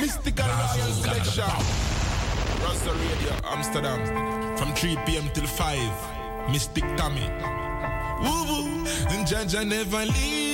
Mystical Royal Selection. Rasta Radio, Amsterdam. From 3 p.m. till 5. Mystic Tommy. Woo woo. And Jaja never leave.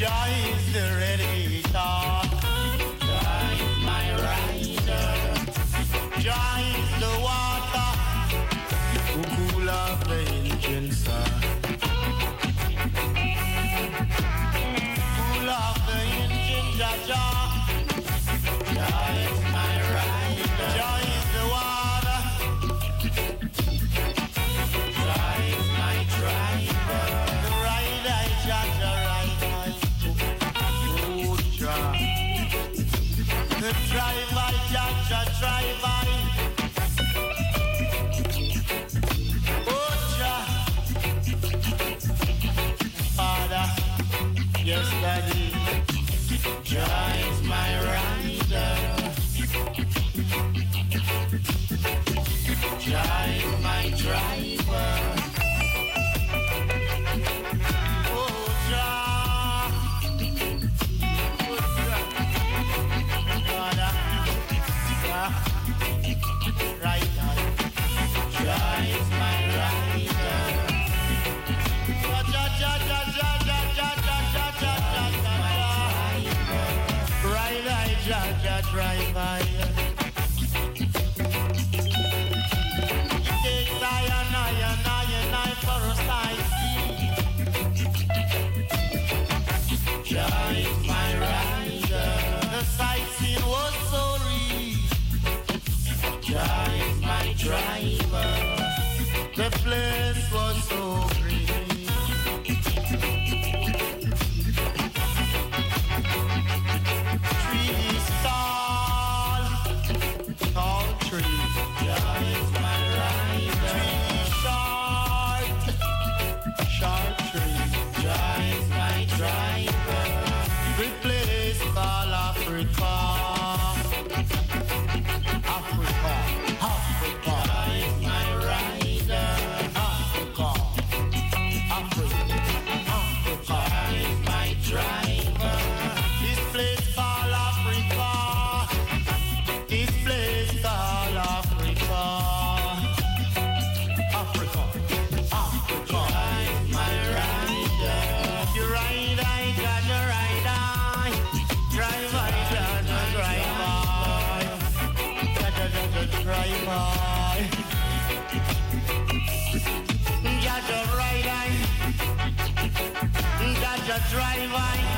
joy is the drive by.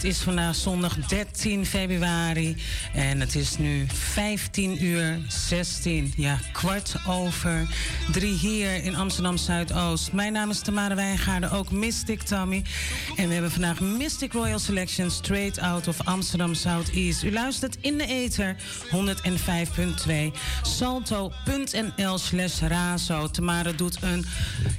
Het is vandaag zondag 13 februari en het is nu 15 uur 16. Ja, kwart over drie hier in Amsterdam Zuidoost. Mijn naam is Tamara Wijngaarden, ook Mystic Tommy. En we hebben vandaag Mystic Royal Selection straight out of Amsterdam Southeast. U luistert in de ether 105.2 salto.nl slash razo. Tamara doet een,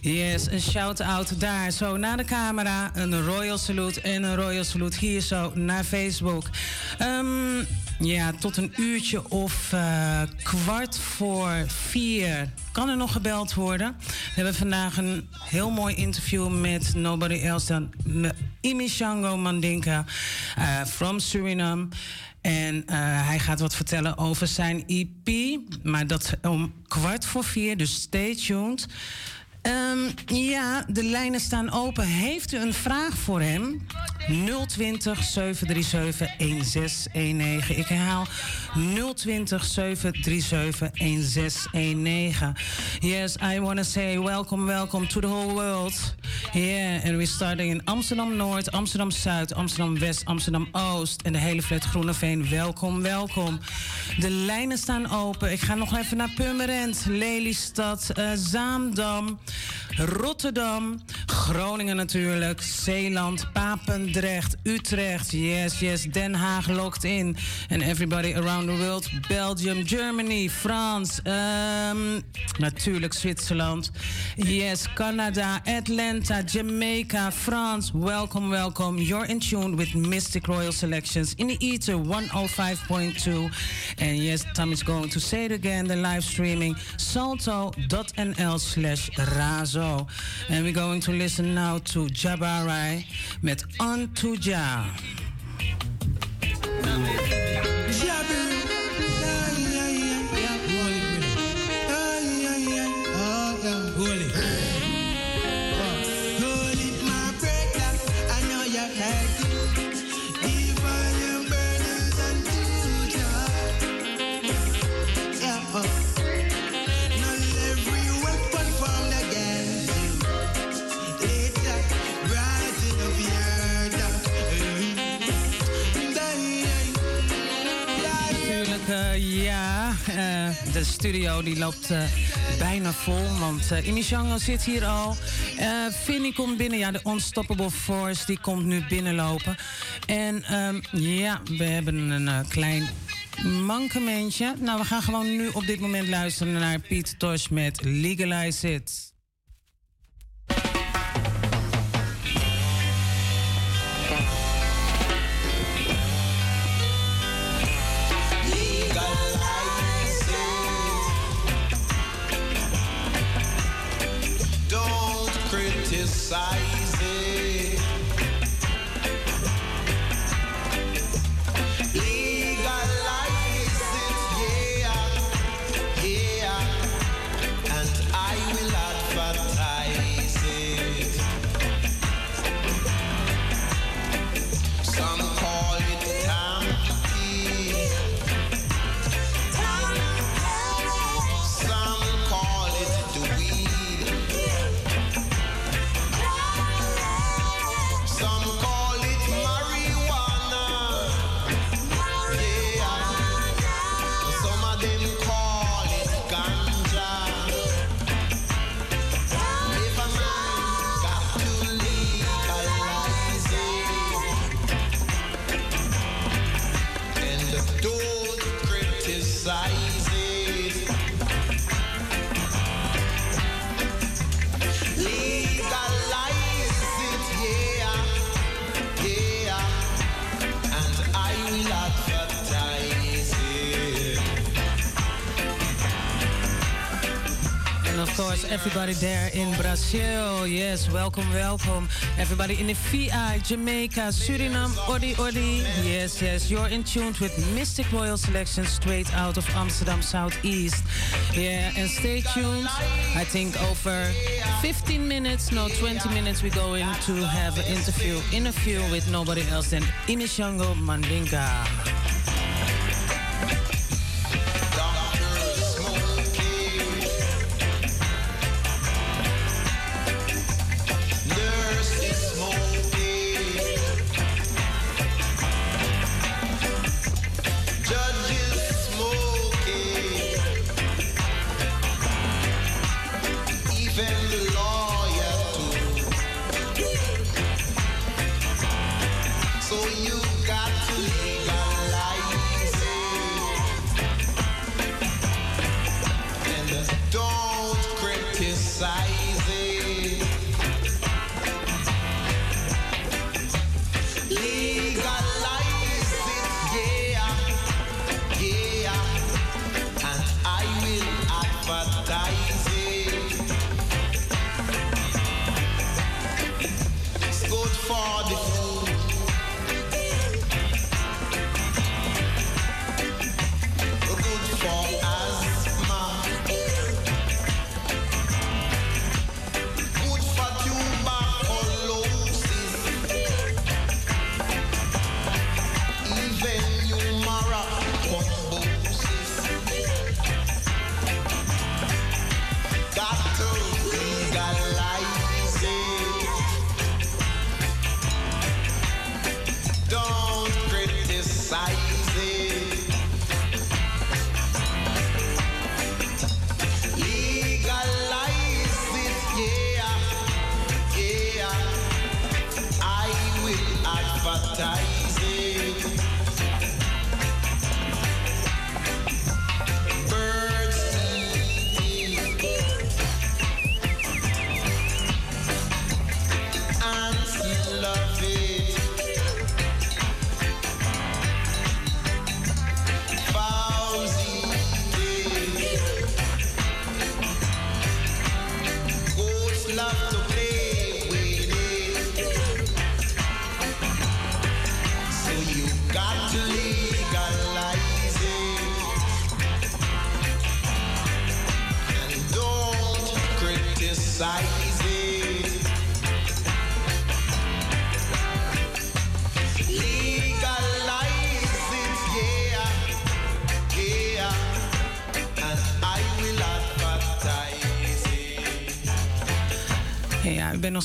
yes, een shout-out daar. Zo naar de camera, een royal salute en een royal salute hier zo naar Facebook. Ehm, ja, tot een uurtje of eh, kwart voor vier kan er nog gebeld worden. We hebben vandaag een heel mooi interview met nobody else dan Imi Shango Mandinka uh, from Suriname. En uh, hij gaat wat vertellen over zijn EP. Maar dat om kwart voor vier, dus stay tuned. Um, ja, de lijnen staan open. Heeft u een vraag voor hem? 020 737 1619. Ik herhaal 020 737 1619. Yes, I want to say welcome, welcome to the whole world. Yeah, and we're starting in Amsterdam Noord, Amsterdam Zuid, Amsterdam West, Amsterdam Oost en de hele flat Groeneveen. Welkom, welkom. De lijnen staan open. Ik ga nog even naar Purmerend, Lelystad, uh, Zaandam. Rotterdam, Groningen natuurlijk, Zeeland, Papendrecht, Utrecht, yes, yes, Den Haag locked in. And everybody around the world, Belgium, Germany, France, um, natuurlijk Zwitserland, yes, Canada, Atlanta, Jamaica, France. Welcome, welcome. You're in tune with Mystic Royal Selections in the Ether 105.2. And yes, Tom is going to say it again, the live streaming, salto.nl slash razo. And we're going to listen now to Jabarai met On to Ja. studio die loopt uh, bijna vol. Want uh, Imishango zit hier al. Uh, Finny komt binnen. Ja, de Unstoppable Force die komt nu binnenlopen. En um, ja, we hebben een klein mankementje. Nou, we gaan gewoon nu op dit moment luisteren naar Piet Tosh met Legalize It. side. Everybody there in Brazil. Yes, welcome, welcome. Everybody in the VI, Jamaica, Suriname, Odi Odi. Yes, yes, you're in tune with Mystic Royal Selection straight out of Amsterdam Southeast. Yeah, and stay tuned. I think over 15 minutes, no, 20 minutes, we're going to have an interview, interview with nobody else than Imishango Mandinga.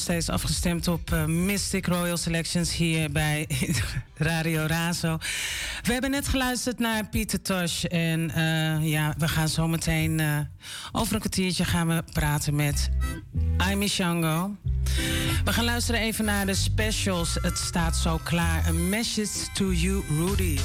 Steeds afgestemd op uh, Mystic Royal Selections hier bij Radio Razo. We hebben net geluisterd naar Pieter Tosh. En uh, ja, we gaan zo meteen uh, over een kwartiertje gaan we praten met Aimi Shango. We gaan luisteren even naar de specials. Het staat zo klaar. A message to you, Rudy.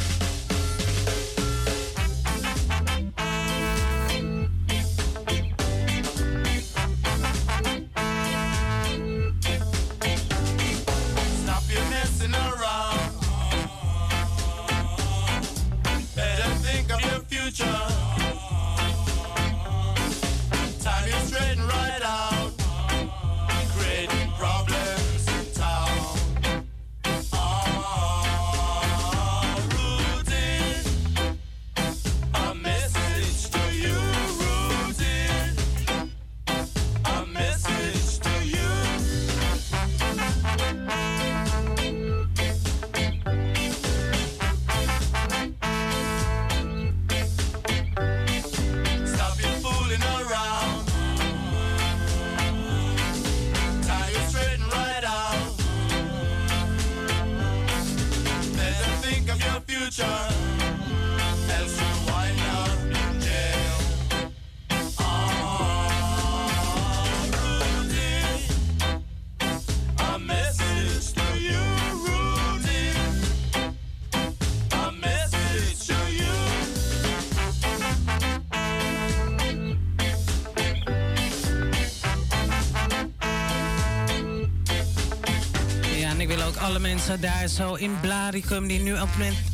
Zo in Blaricum die nu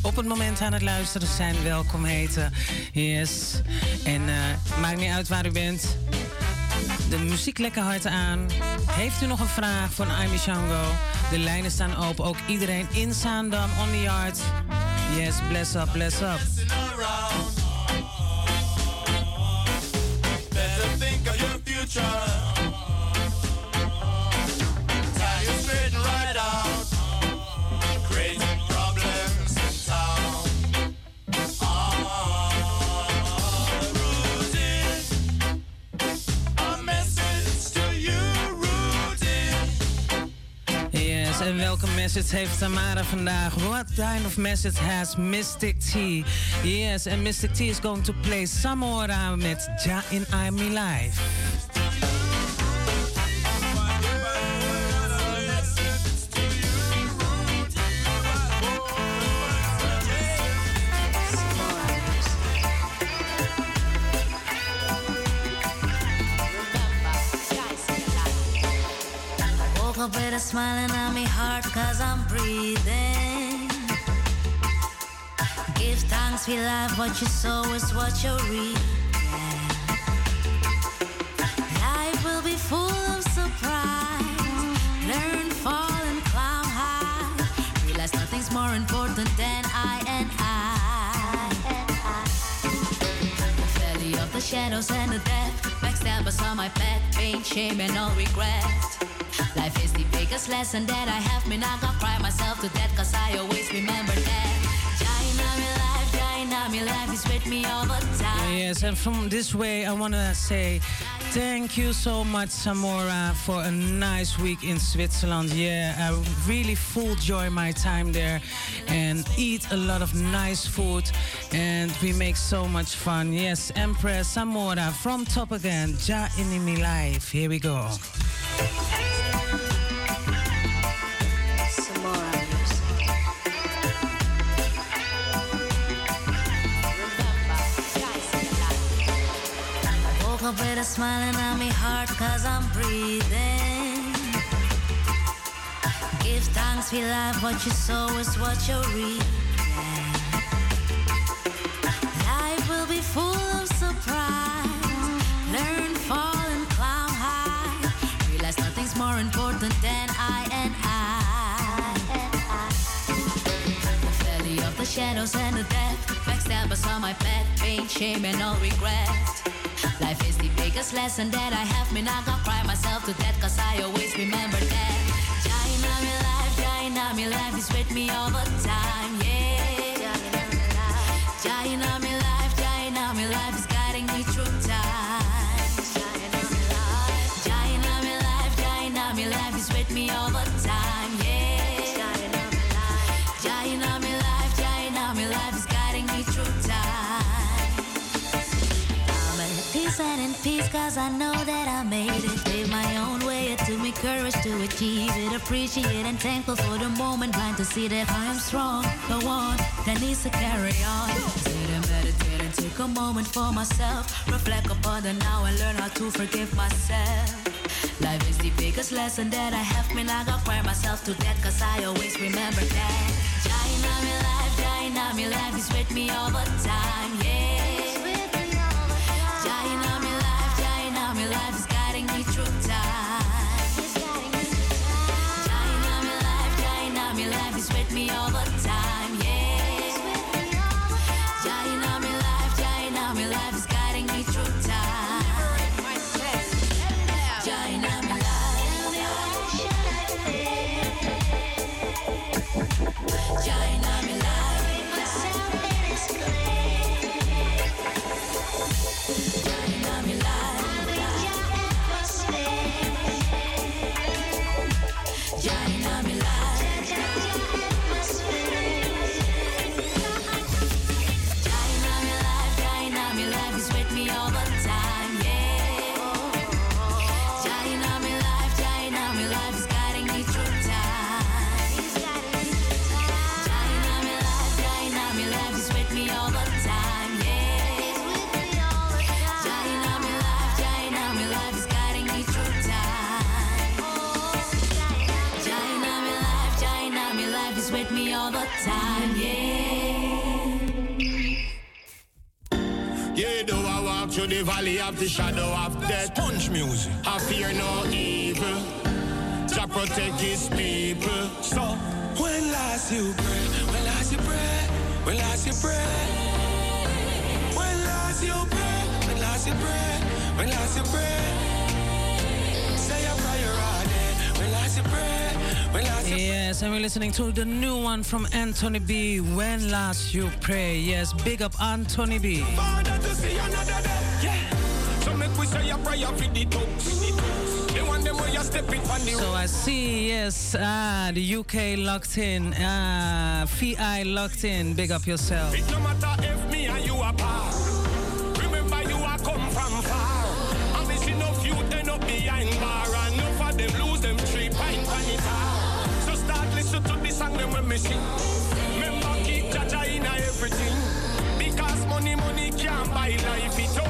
op, het moment aan het luisteren zijn, welkom heten. Yes. En uh, maakt niet uit waar u bent. De muziek lekker hard aan. Heeft u nog een vraag voor Amy Shango? De lijnen staan open. Ook iedereen in Zaandam, on the yard. Yes, bless up, bless up. Welke message heeft Tamara vandaag? What kind of message has Mystic T? Yes, and Mystic T is going to play Samora met Ja in I'm Life. For life, what you sow is what you reap. Life will be full of surprise. Learn, fall, and climb high. Realize nothing's more important than I and I. The valley of the shadows and the death. Backstabbers on my path, pain, shame, and all regret. Life is the biggest lesson that I have. Me not gonna cry myself to death, cause I always remember that. life Yes, and from this way, I wanna say thank you so much, Samora, for a nice week in Switzerland. Yeah, I really full joy my time there and eat a lot of nice food, and we make so much fun. Yes, Empress Samora from Top Again, Ja in my life. Here we go. Up with a smiling on me heart cause I'm breathing. Give thanks for life, what you sow is what you reap. Life will be full Backstabbers on my path, pain, shame, and all regret. Life is the biggest lesson that I have. Me not gonna cry myself to death, cause I always remember that. In my life, in my life is with me all the time, yeah. Cause I know that I made it. Pave my own way, it took me courage to achieve it. Appreciate and thankful for the moment. Blind to see that I am strong. The one that needs to carry on. Sit and meditate and take a moment for myself. Reflect upon the now and learn how to forgive myself. Life is the biggest lesson that I have been. I got cry myself to death cause I always remember that. My life, my life is with me all the time, yeah. The shadow of death. Punch music. I fear no evil. To protect his people. So, when last you pray, when last you pray, when last you pray, when last you pray, when last you pray, when last you pray, say a prayer all day, when last you pray, when last you Yes, and we're listening to the new one from Anthony B. When last you pray. Yes, big up Anthony B. So I see, yes, ah, the UK locked in, ah, VI locked in. Big up yourself. It no matter if me and you apart. Remember you are come from far. Enough you end up behind bar. And enough of them lose them three pint on it. So start listen to this song them when me sing. Remember keep Jaja in everything. Because money, money can't buy life. It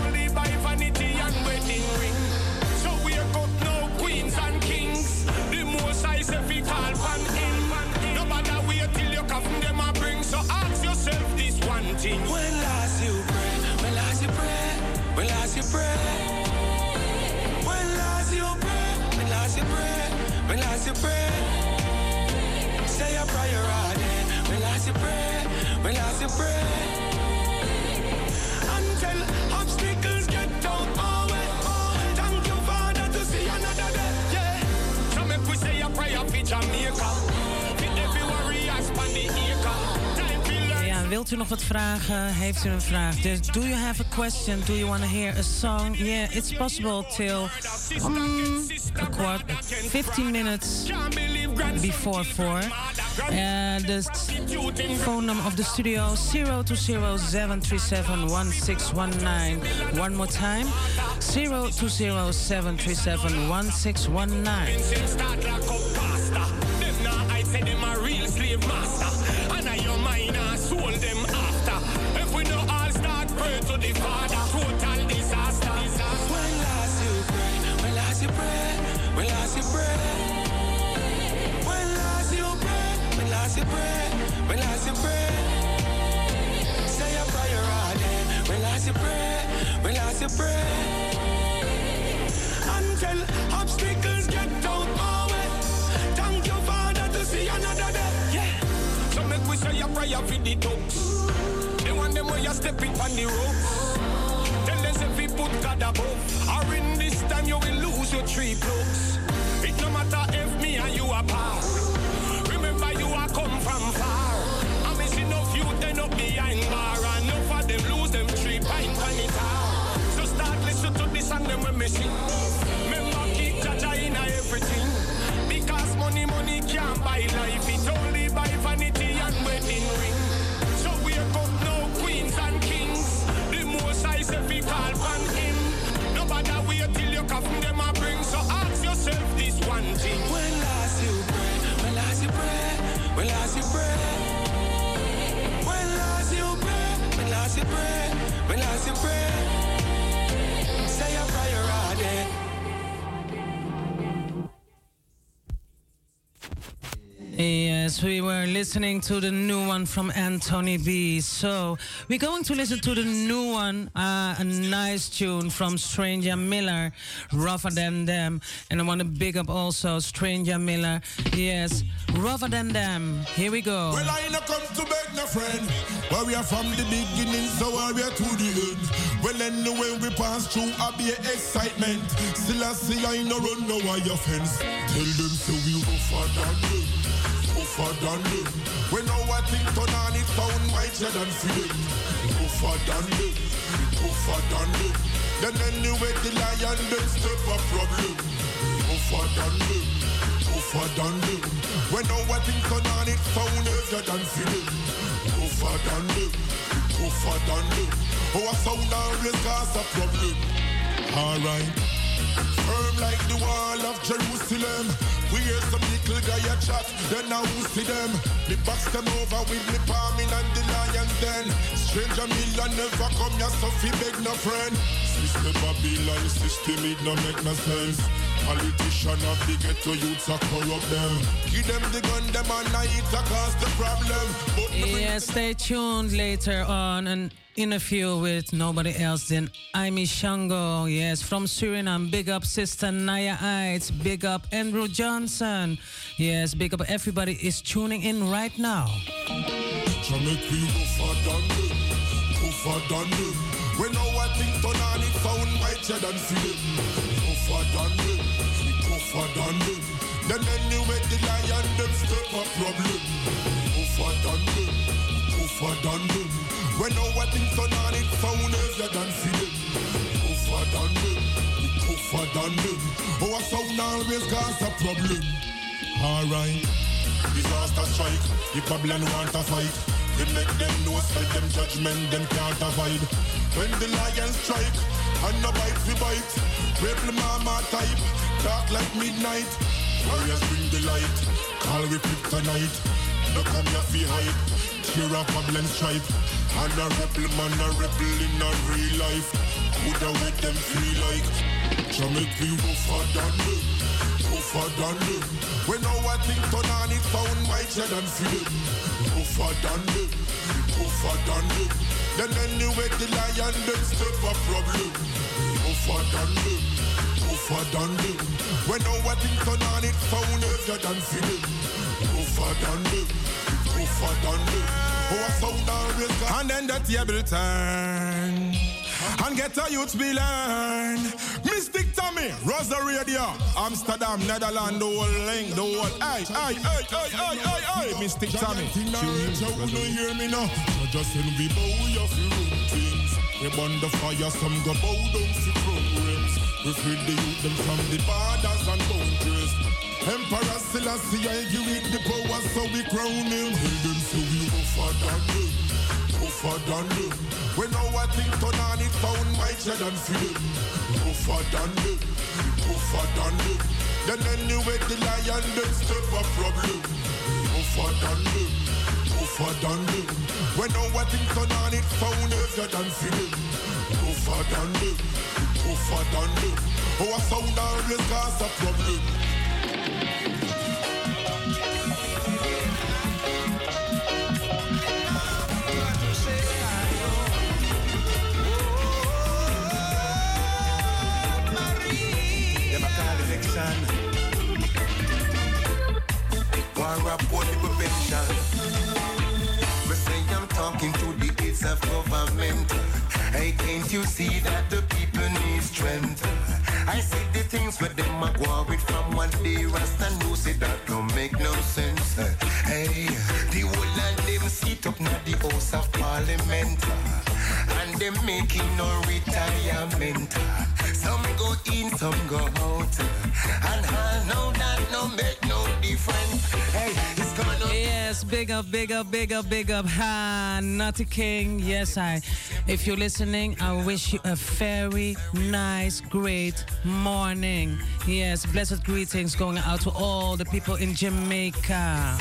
wilt u nog wat vragen? Heeft u een vraag? Dus do you have a question? Do you want to hear a song? Yeah, it's possible till um, a quarter, 15 minutes before 4. And the phone number of the studio 020-737-1619. One more time, 020-737-1619. Since when last you pray. Say a prayer all day. When when. Until obstacles get out our way. Thank Father, to see another day. Yeah. So make the dogs. Them you step it on the ropes. Tell if we put God above. Or in this time you will lose your three plugs. It no matter We were listening to the new one from Anthony B. So we're going to listen to the new one, uh, a nice tune from Stranger Miller, Rougher Than Them. And I want to big up also Stranger Miller. Yes, Rougher Than Them. Here we go. Well, I ain't come to beg no friend. Where we are from the beginning, so where we are to the end. Well, anyway, we pass through a be excitement. Still, I see I no run no wire fence. Tell them so we rougher than them. Rougher than them. When our thing turn on it, found mightier than for them. Rougher than them. Rougher than them. Then anyway, the lion them step a problem. Rougher than them. Rougher than them. When our thing turn on it, found heavier than for them. Rougher than them. Rougher than them. Our sound always cause a problem. Alright. Firm like the wall of Jerusalem. We hear some little guy a chat, then I will see them. Me box them over with me palming and the lion then. Stranger million never come here, so fi beg no friend. System Babylon, system it no make no sense. Politician of the ghetto youths are corrupt them. Give them the gun, them and I it a cause the problem. But Yes, stay tuned later on an interview with nobody else than Amy Shango. Yes, from Suriname. Big up Sister Naya Ites. Big up Andrew Johnson. Yes, big up everybody is tuning in right now. Rougher than them. Then anyway the lion them step a problem. Rougher than them, rougher than them. When our thing turn on it sound heavier than for them. Rougher than them, rougher than them. Our sound always cause a problem. Alright. Disaster strike, the Babylon want to fight. We make them know, say them judgment, them can't avoid. When the lions strike, and no bite we bite. Rebel mama type, dark like midnight. Warriors bring the light, call we tonight. No come here fi hype, tear off Babylon stripe. And a rebel man, a rebel in a real life. Coulda with them feel like, make we rougher than them rougher than them. When our thing turn on it found mightier than for them. Rougher than them, rougher than them. Then anyway the lion them step a problem. Rougher than them, rougher than them. When thing turn on it found heavier than for them. Rougher than them, rougher than them. Our sound always got And then the table turn and get a youth be learn. Mystic Tommy, Rosa Radio, Amsterdam, Netherlands, the whole link, the whole. Ay, ay, ay, ay, ay, ay, ay, Mystic Tommy. In, Rosa. hear me now. Just send we bow your few things. We burn the fire, some go bow down for programs. We free the youth them from the borders and boundaries. Emperor Selassie, I give it the power, so we crown him. Tell them so we rougher than them rougher than them. When our thing turn on it found mightier than for them. Rougher than them, rougher than them. Then anyway the lion them step a problem. Rougher than them, rougher than them. When our thing turn on it found heavier than for them. Rougher than them, rougher than them. Our sound always cause a problem. Them a call election. War upon the prevention. Talking to the kids of government. Hey, can't you see that the people need strength? I see the things where them a war with from one day Rasta know say that don't make no sense. Hey, the whole land them sit up now the House of Parliament. And them making no retirement. Some go in, some go out. And I know that no make no difference. Hey, Yes, big up, big up, big up, big up. Ha, Nutty King. Yes, I. If you're listening, I wish you a very nice, great morning. Yes, blessed greetings going out to all the people in Jamaica.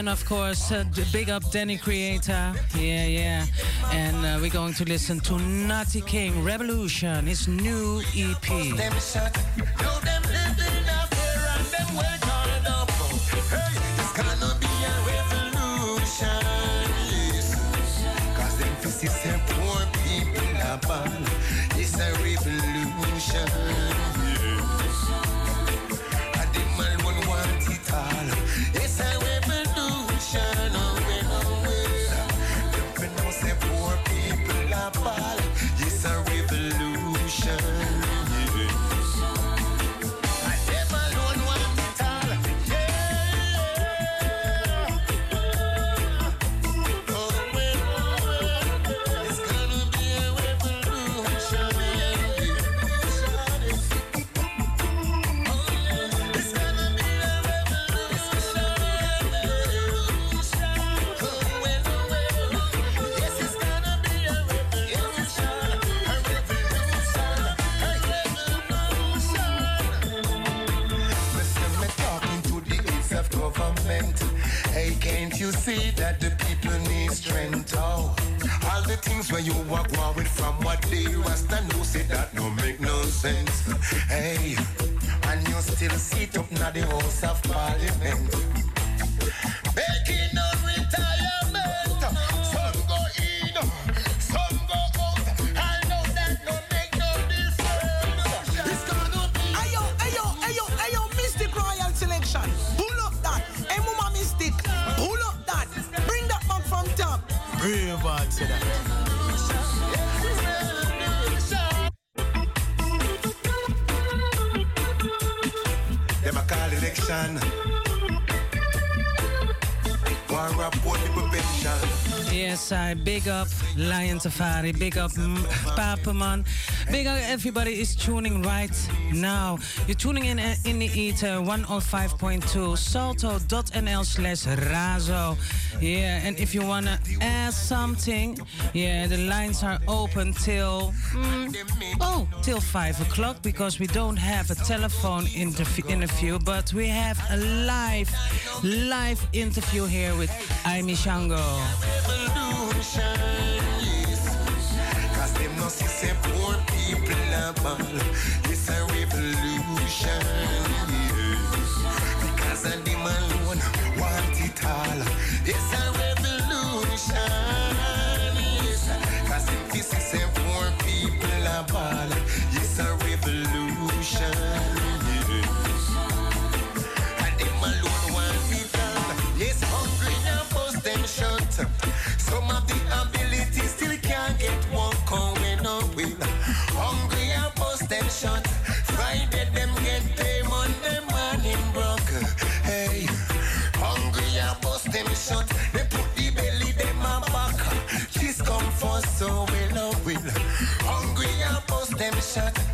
And of course, uh, big up Danny Creator. Yeah, yeah. And uh, we're going to listen to Nutty King Revolution, his new EP. them you war with from what they Rasta know say that don't make no sense. Hey, and you still sit up now the House of Parliament. Yes, I big up Lion Safari, big up Papaman, big up everybody is tuning right now. You're tuning in uh, in the ether 105.2 salto.nl slash razo. Yeah, and if you wanna ask something, yeah, the lines are open till mm, oh till five o'clock because we don't have a telephone interview, interview but we have a live live interview here with Aimi Shango. Yes. Cause them say poor people. It's a revolution. Because of them alone want it all. Shut. Friday them get pay Monday morning broke. Hey, hungry and post them shut. They put the belly them a back. This come for so will no will. Hungry and post them shut.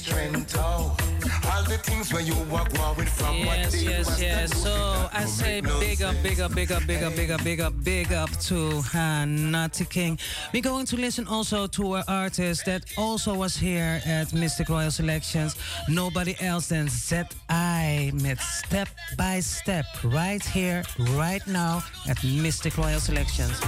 Strength. Oh, all the things where you walk forward from what Yes, they yes, was yes. So I say no big up, big up, big up, big up, big up, big up, big up, to Natty King. We're going to listen also to an artist that also was here at Mystic Royal Selections. Nobody else than ZI met Step by Step right here, right now at Mystic Royal Selections.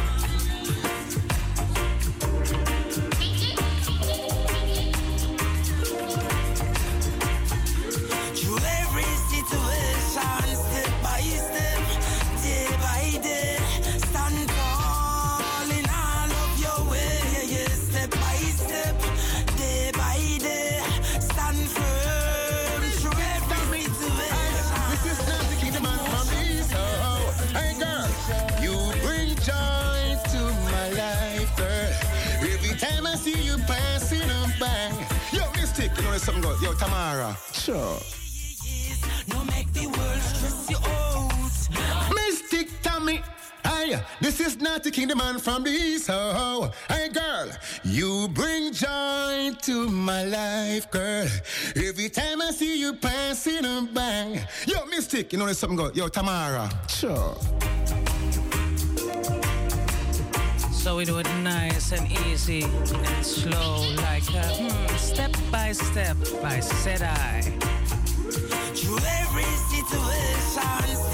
Something good. Yo, Tamara. Sure. No make the world stress you out. Mystic Tommy. Hey, this is not the kingdom man from the east. Oh, hey girl, you bring joy to my life, girl. Every time I see you passing by. Yo, Mystic, you know there's something good. Yo, Tamara. Sure. So we do it nice and easy and slow, like uh, hmm, step by step by ZI. Through every situation,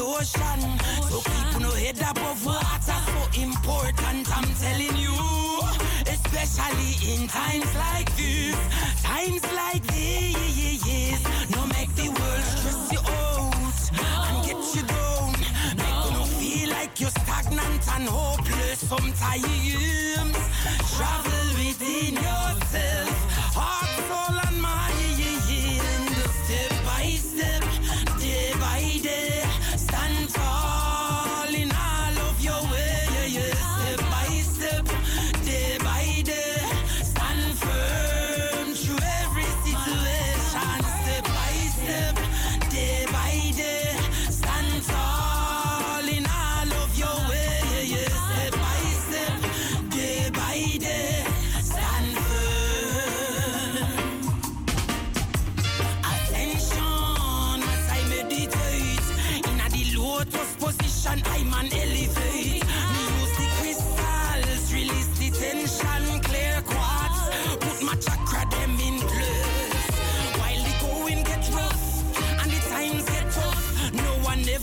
ocean, so keep no head above water. So important, I'm telling you, especially in times like this, times like these. No make the world stress you out and get you down. Make no feel like you're stagnant and hopeless sometimes. Travel within yourself, heart, soul, and mind. Step by step, day by day,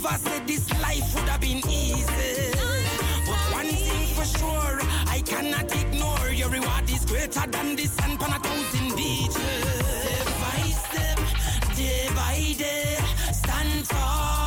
one ever said this life would have been easy. But one thing for sure, I cannot ignore your reward is greater than the sun on a thousand beaches. Step by step, day by day, stand tall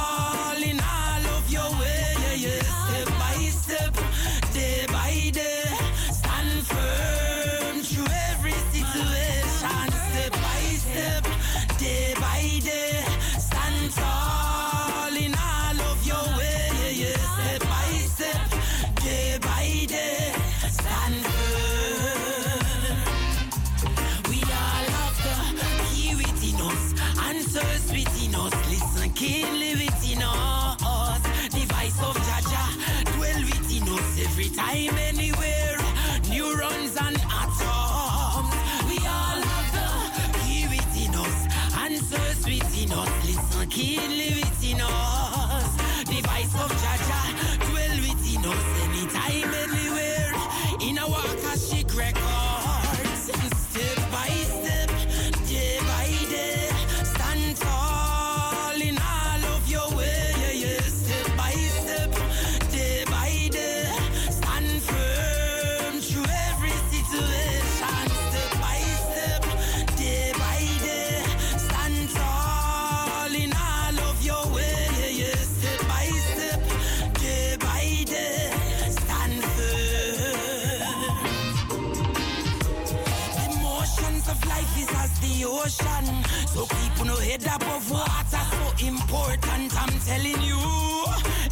ocean. So keep no head above water. So important, I'm telling you.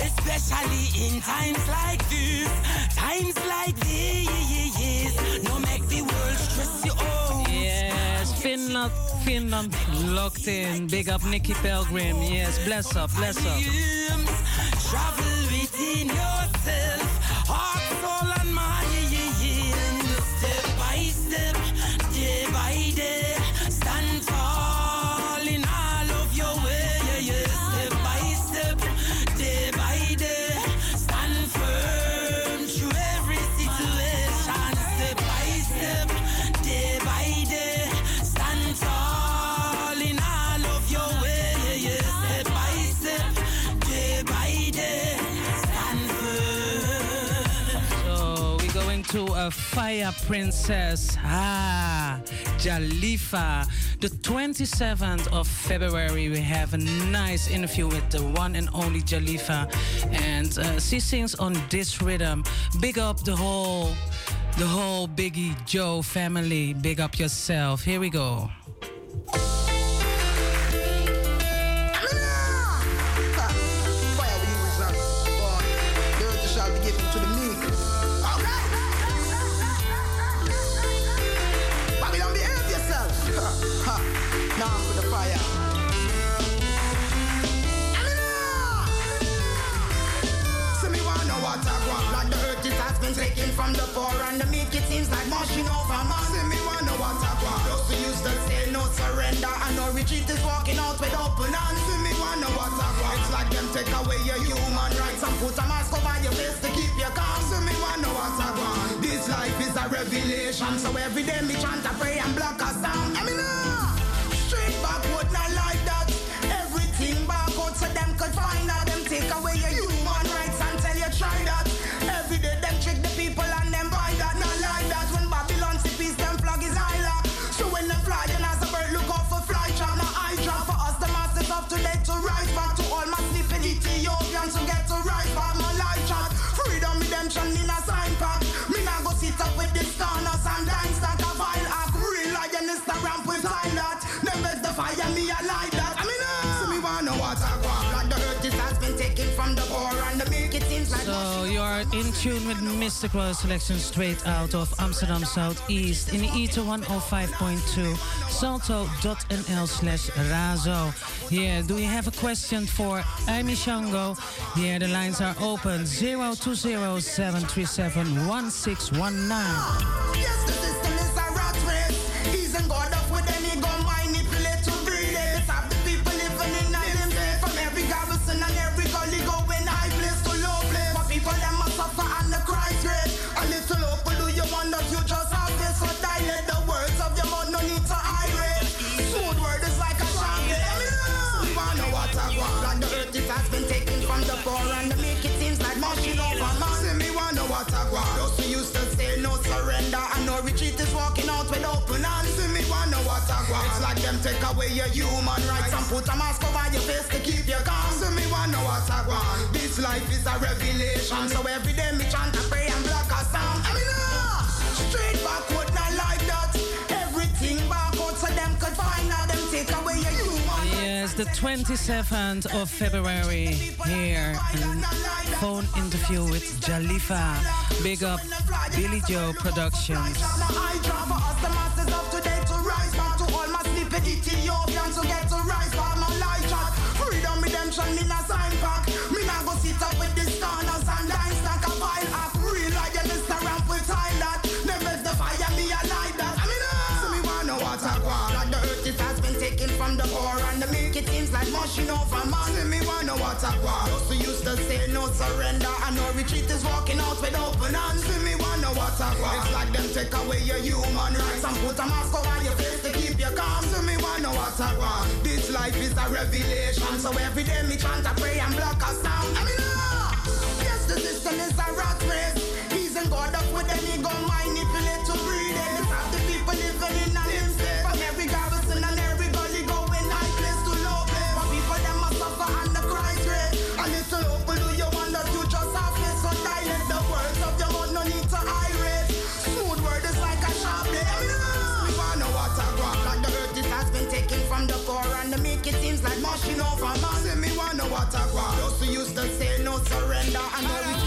Especially in times like this. Times like this, no make the world stress you out. Yes, Finland, Finland locked in. Big up Nikki Pelgrim. Yes, bless up, bless up. Travel within yourself, fire princess. Ah, Jalifa. The 27th of February, we have a nice interview with the one and only Jalifa, and uh, she sings on this rhythm. Big up the whole, the whole Biggie Joe family. Big up yourself. Here we go. From the poor and the meek. It seems like moshing over man. See me want. Those who used to say no surrender and no retreat is walking out with open hands. See me know what I. It's like them take away your human rights and put a mask over your face to keep you calm. See me know what I. This life is a revelation, so every day me chant a pray and block a sound. Ah, are in tune with Mr. Mystical Selection straight out of Amsterdam Southeast in the Ether 105.2, salto.nl slash razo. Yeah, do you have a question for Amy Shango? Yeah, the lines are open 0207371619. Take away your human rights and put a mask over your face to keep you calm. See me wanna what I want. This life is a revelation, so every day me chant and pray and block a sound. I mean, ah, straight backward, not like that. Everything backward, so them could find out them take away your human Yes, the 27th of February here. And phone interview with Jalifa. Big up Billy Joe Productions. me Seems like moshing over man. See me wanna what I want. Who used to say no surrender and no retreat is walking out with open hands. See me wanna what I want. It's like them take away your human rights and put a mask over your face to keep you calm. See me wanna what I want. This life is a revelation, so every day me chant a pray and block a sound. I mean, ah, yes, the system is a rat race. He's in God up with any gun manipulate to breed it. Let's have the people living in a Patagua. Just to use to say no surrender.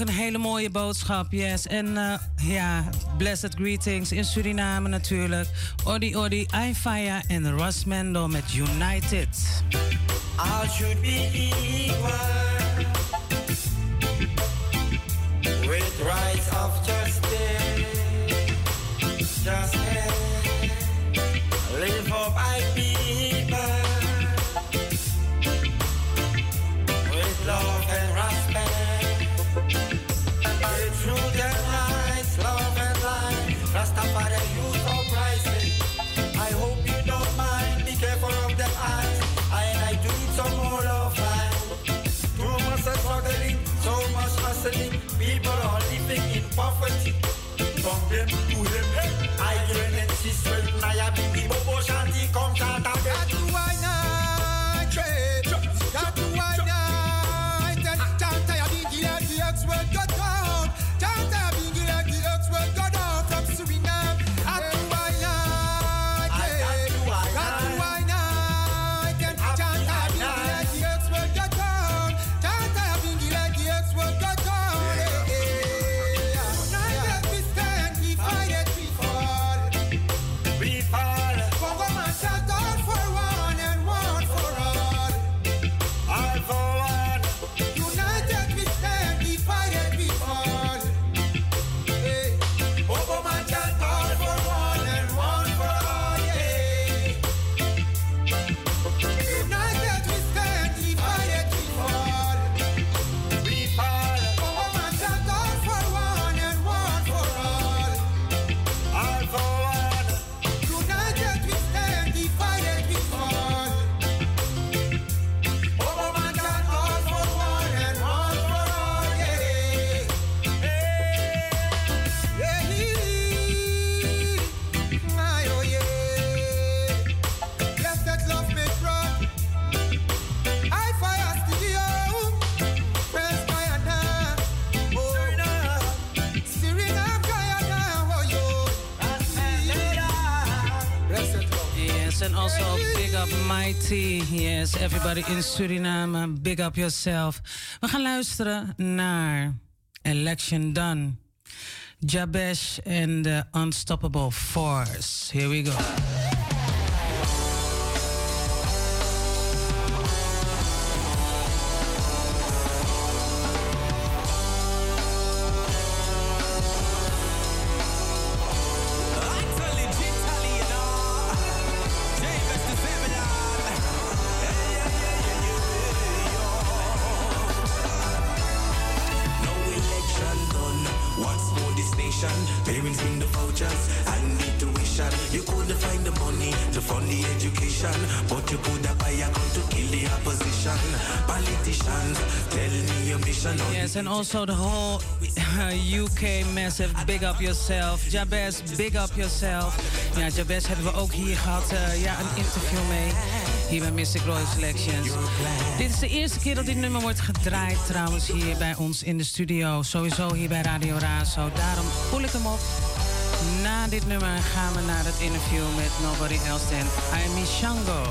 een hele mooie boodschap, yes. En uh, ja, blessed greetings in Suriname natuurlijk. Odi Odi, Ifaya en Rasmendo met United. All should be equal With rights of justice Just live up, I everybody in Suriname. Big up yourself. We gaan luisteren naar Election Done. Jabesh and the Unstoppable Force. Here we go. okay, Massive, big up yourself. Jabez, big up yourself. Ja, Jabez hebben we ook hier gehad. Eh, ja, een interview mee. Hier bij Mystic Royal Selections. Dit is de eerste keer dat dit nummer wordt gedraaid trouwens hier bij ons in de studio. Sowieso hier bij Radio Razo. Daarom voel ik hem op. Na dit nummer gaan we naar het interview met Nobody Else than I'm Shango.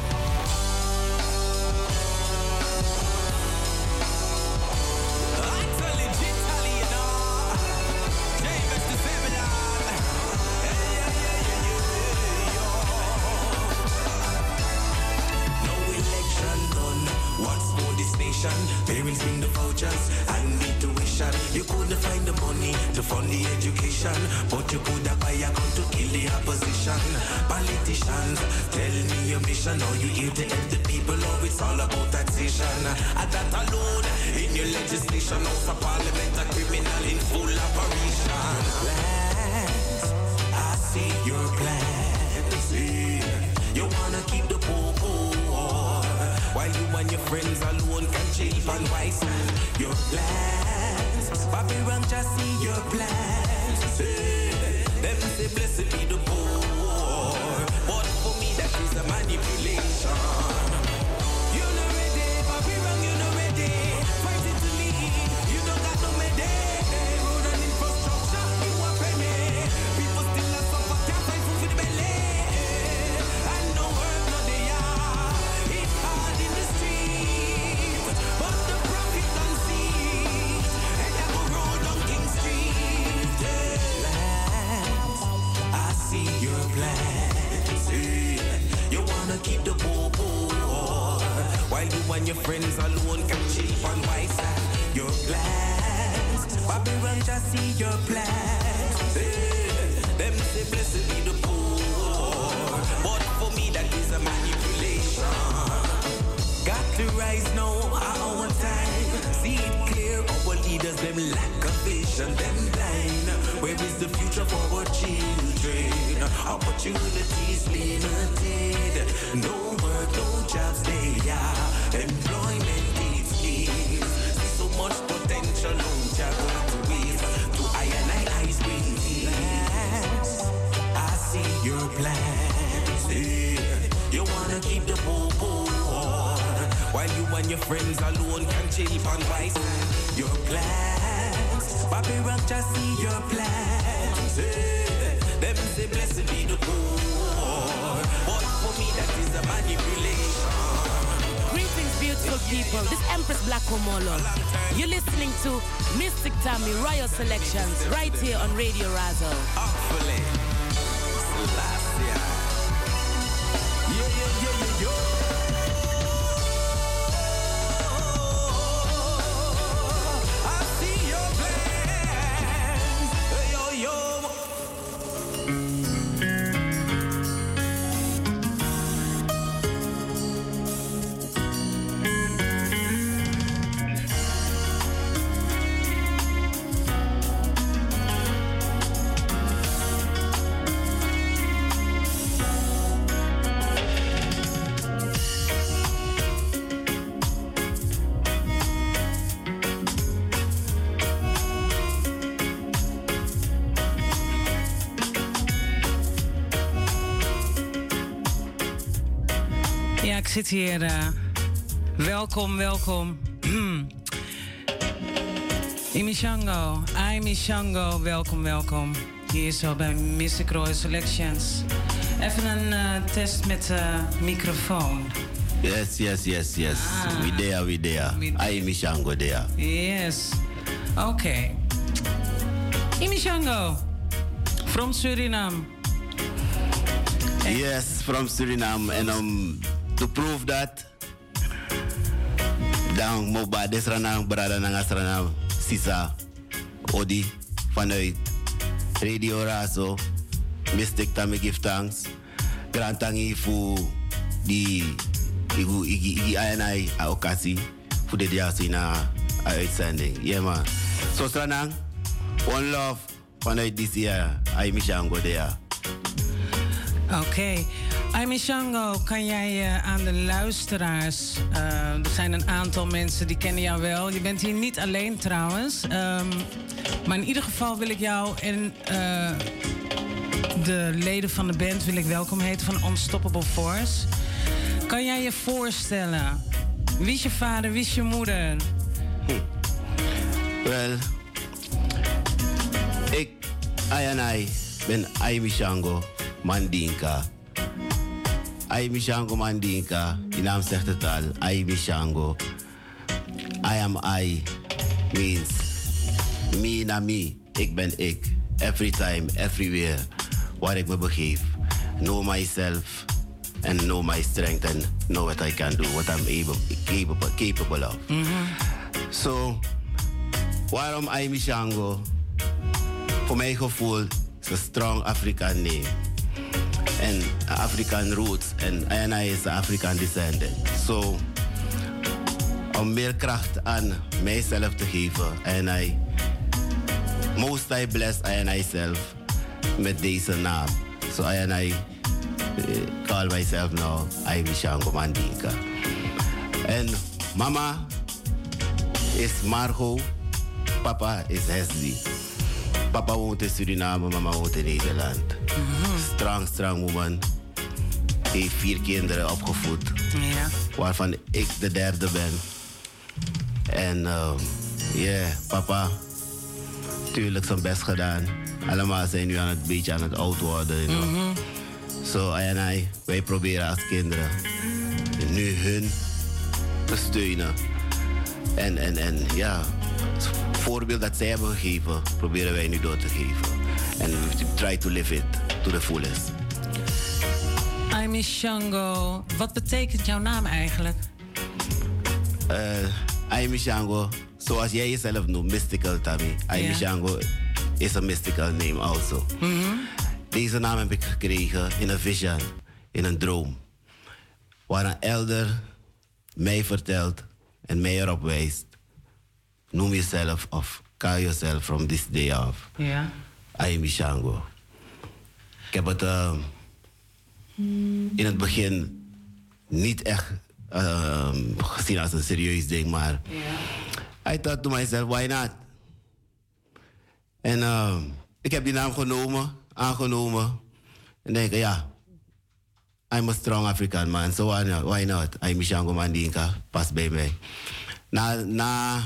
Friends alone can cheap and wise your plans. Babylon just see your plans. You and your friends alone can cheap on white sand. Your plans, Babylon just see your plans. Hey, eh, them say blessed be the poor. But for me that is a manipulation. Got to rise now, our time. See it clear, our leaders them lack a vision, them blind. Where is the future for our children? Opportunities limited. No no jobs there. Employment is schemes. See so much potential, no job to waste. To I and I eyes plans. I see your plans. Yeah. You wanna keep the poor poor. While you and your friends alone can chill on vice. Your plans. Bobby Rock just see your plans. Yeah. Them say blessed be the poor. That is a manipulation. Greetings, beautiful people. This Empress Black Omolo. You're listening to Mystic Tammy Royal Selections right here on Radio Razzle. Hier. eh, welkom, welkom. Imishango, Imishango, welkom, welkom. Hier zo bij Mystic Royal Selections. Even een eh, test met de microfoon. Yes, yes, yes, yes. Ah. We there, we there. I Mishango there. Yes. Oké. Imishango, from Suriname. Yes, from Suriname. And um, to prove that, dan mo ba desranang berada nang asranam sisa odi vanuit Radio Raso Mystic Tami give thanks. Grantangi fu di igu igi igi ayanai a okasi fu de dia sina a uitzending. Yeah man. So stranang, one love vanuit this year. Ay mishango there. Oké. Aimee Shango, kan jij eh, aan de luisteraars... eh, er zijn een aantal mensen die kennen jou wel. Je bent hier niet alleen trouwens. Ehm, maar in ieder geval wil ik jou en eh, de leden van de band... wil ik welkom heten van Unstoppable Force. Kan jij je voorstellen? Wie is je vader, wie is je moeder? Wel, ik, Ayanai, ben Aimi Shango Mandinka. Aimi Shango Mandinka, die naam zegt het al, Aimi Shango. I am I means me na me, ik ben ik. Every time, everywhere, waar ik me begeef. Know myself and know my strength and know what I can do, what I'm able, capable, capable of. Mm-hmm. So, waarom Aimi Shango? Voor mijn gevoel is een strong African name. En African roots. En Ayana is African descendant. So, om meer kracht aan mijzelf te geven. En I, most I bless Ayana zelf met deze naam. So Ayana I eh, call myself now Aimi Shango Mandinka. En mama is Margot. Papa is Hesley. Papa woont in Suriname, mama woont in Nederland. Strong, strong woman. Heeft vier kinderen opgevoed. Ja. Waarvan ik de derde ben. En ja, yeah, papa. Tuurlijk zijn best gedaan. Allemaal zijn nu aan het beetje aan het oud worden. you know. Zo, en hij, wij proberen als kinderen nu hun te steunen. En, en, en ja, het voorbeeld dat zij hebben gegeven, proberen wij nu door te geven. We try to live it to the fullest. Aimee Shango. Wat betekent jouw naam eigenlijk? Uh, Aimee Shango, zoals jij jezelf noemt, mystical Tammy. Aimee Ja. Shango is een mystical name also. Deze naam heb ik gekregen in een vision, in een droom. Waar een elder mij vertelt en mij erop wijst. Noem jezelf of call yourself from this day off. Ja. Aimee Shango. Ik heb het eh, in het begin niet echt eh, gezien als een serieus ding, maar I thought to myself, why not? En eh, ik heb die naam genomen, aangenomen. En denk ik, ja, I'm a strong African man, so why not? Why not? Shango Mandinka, past bij mij. Na, na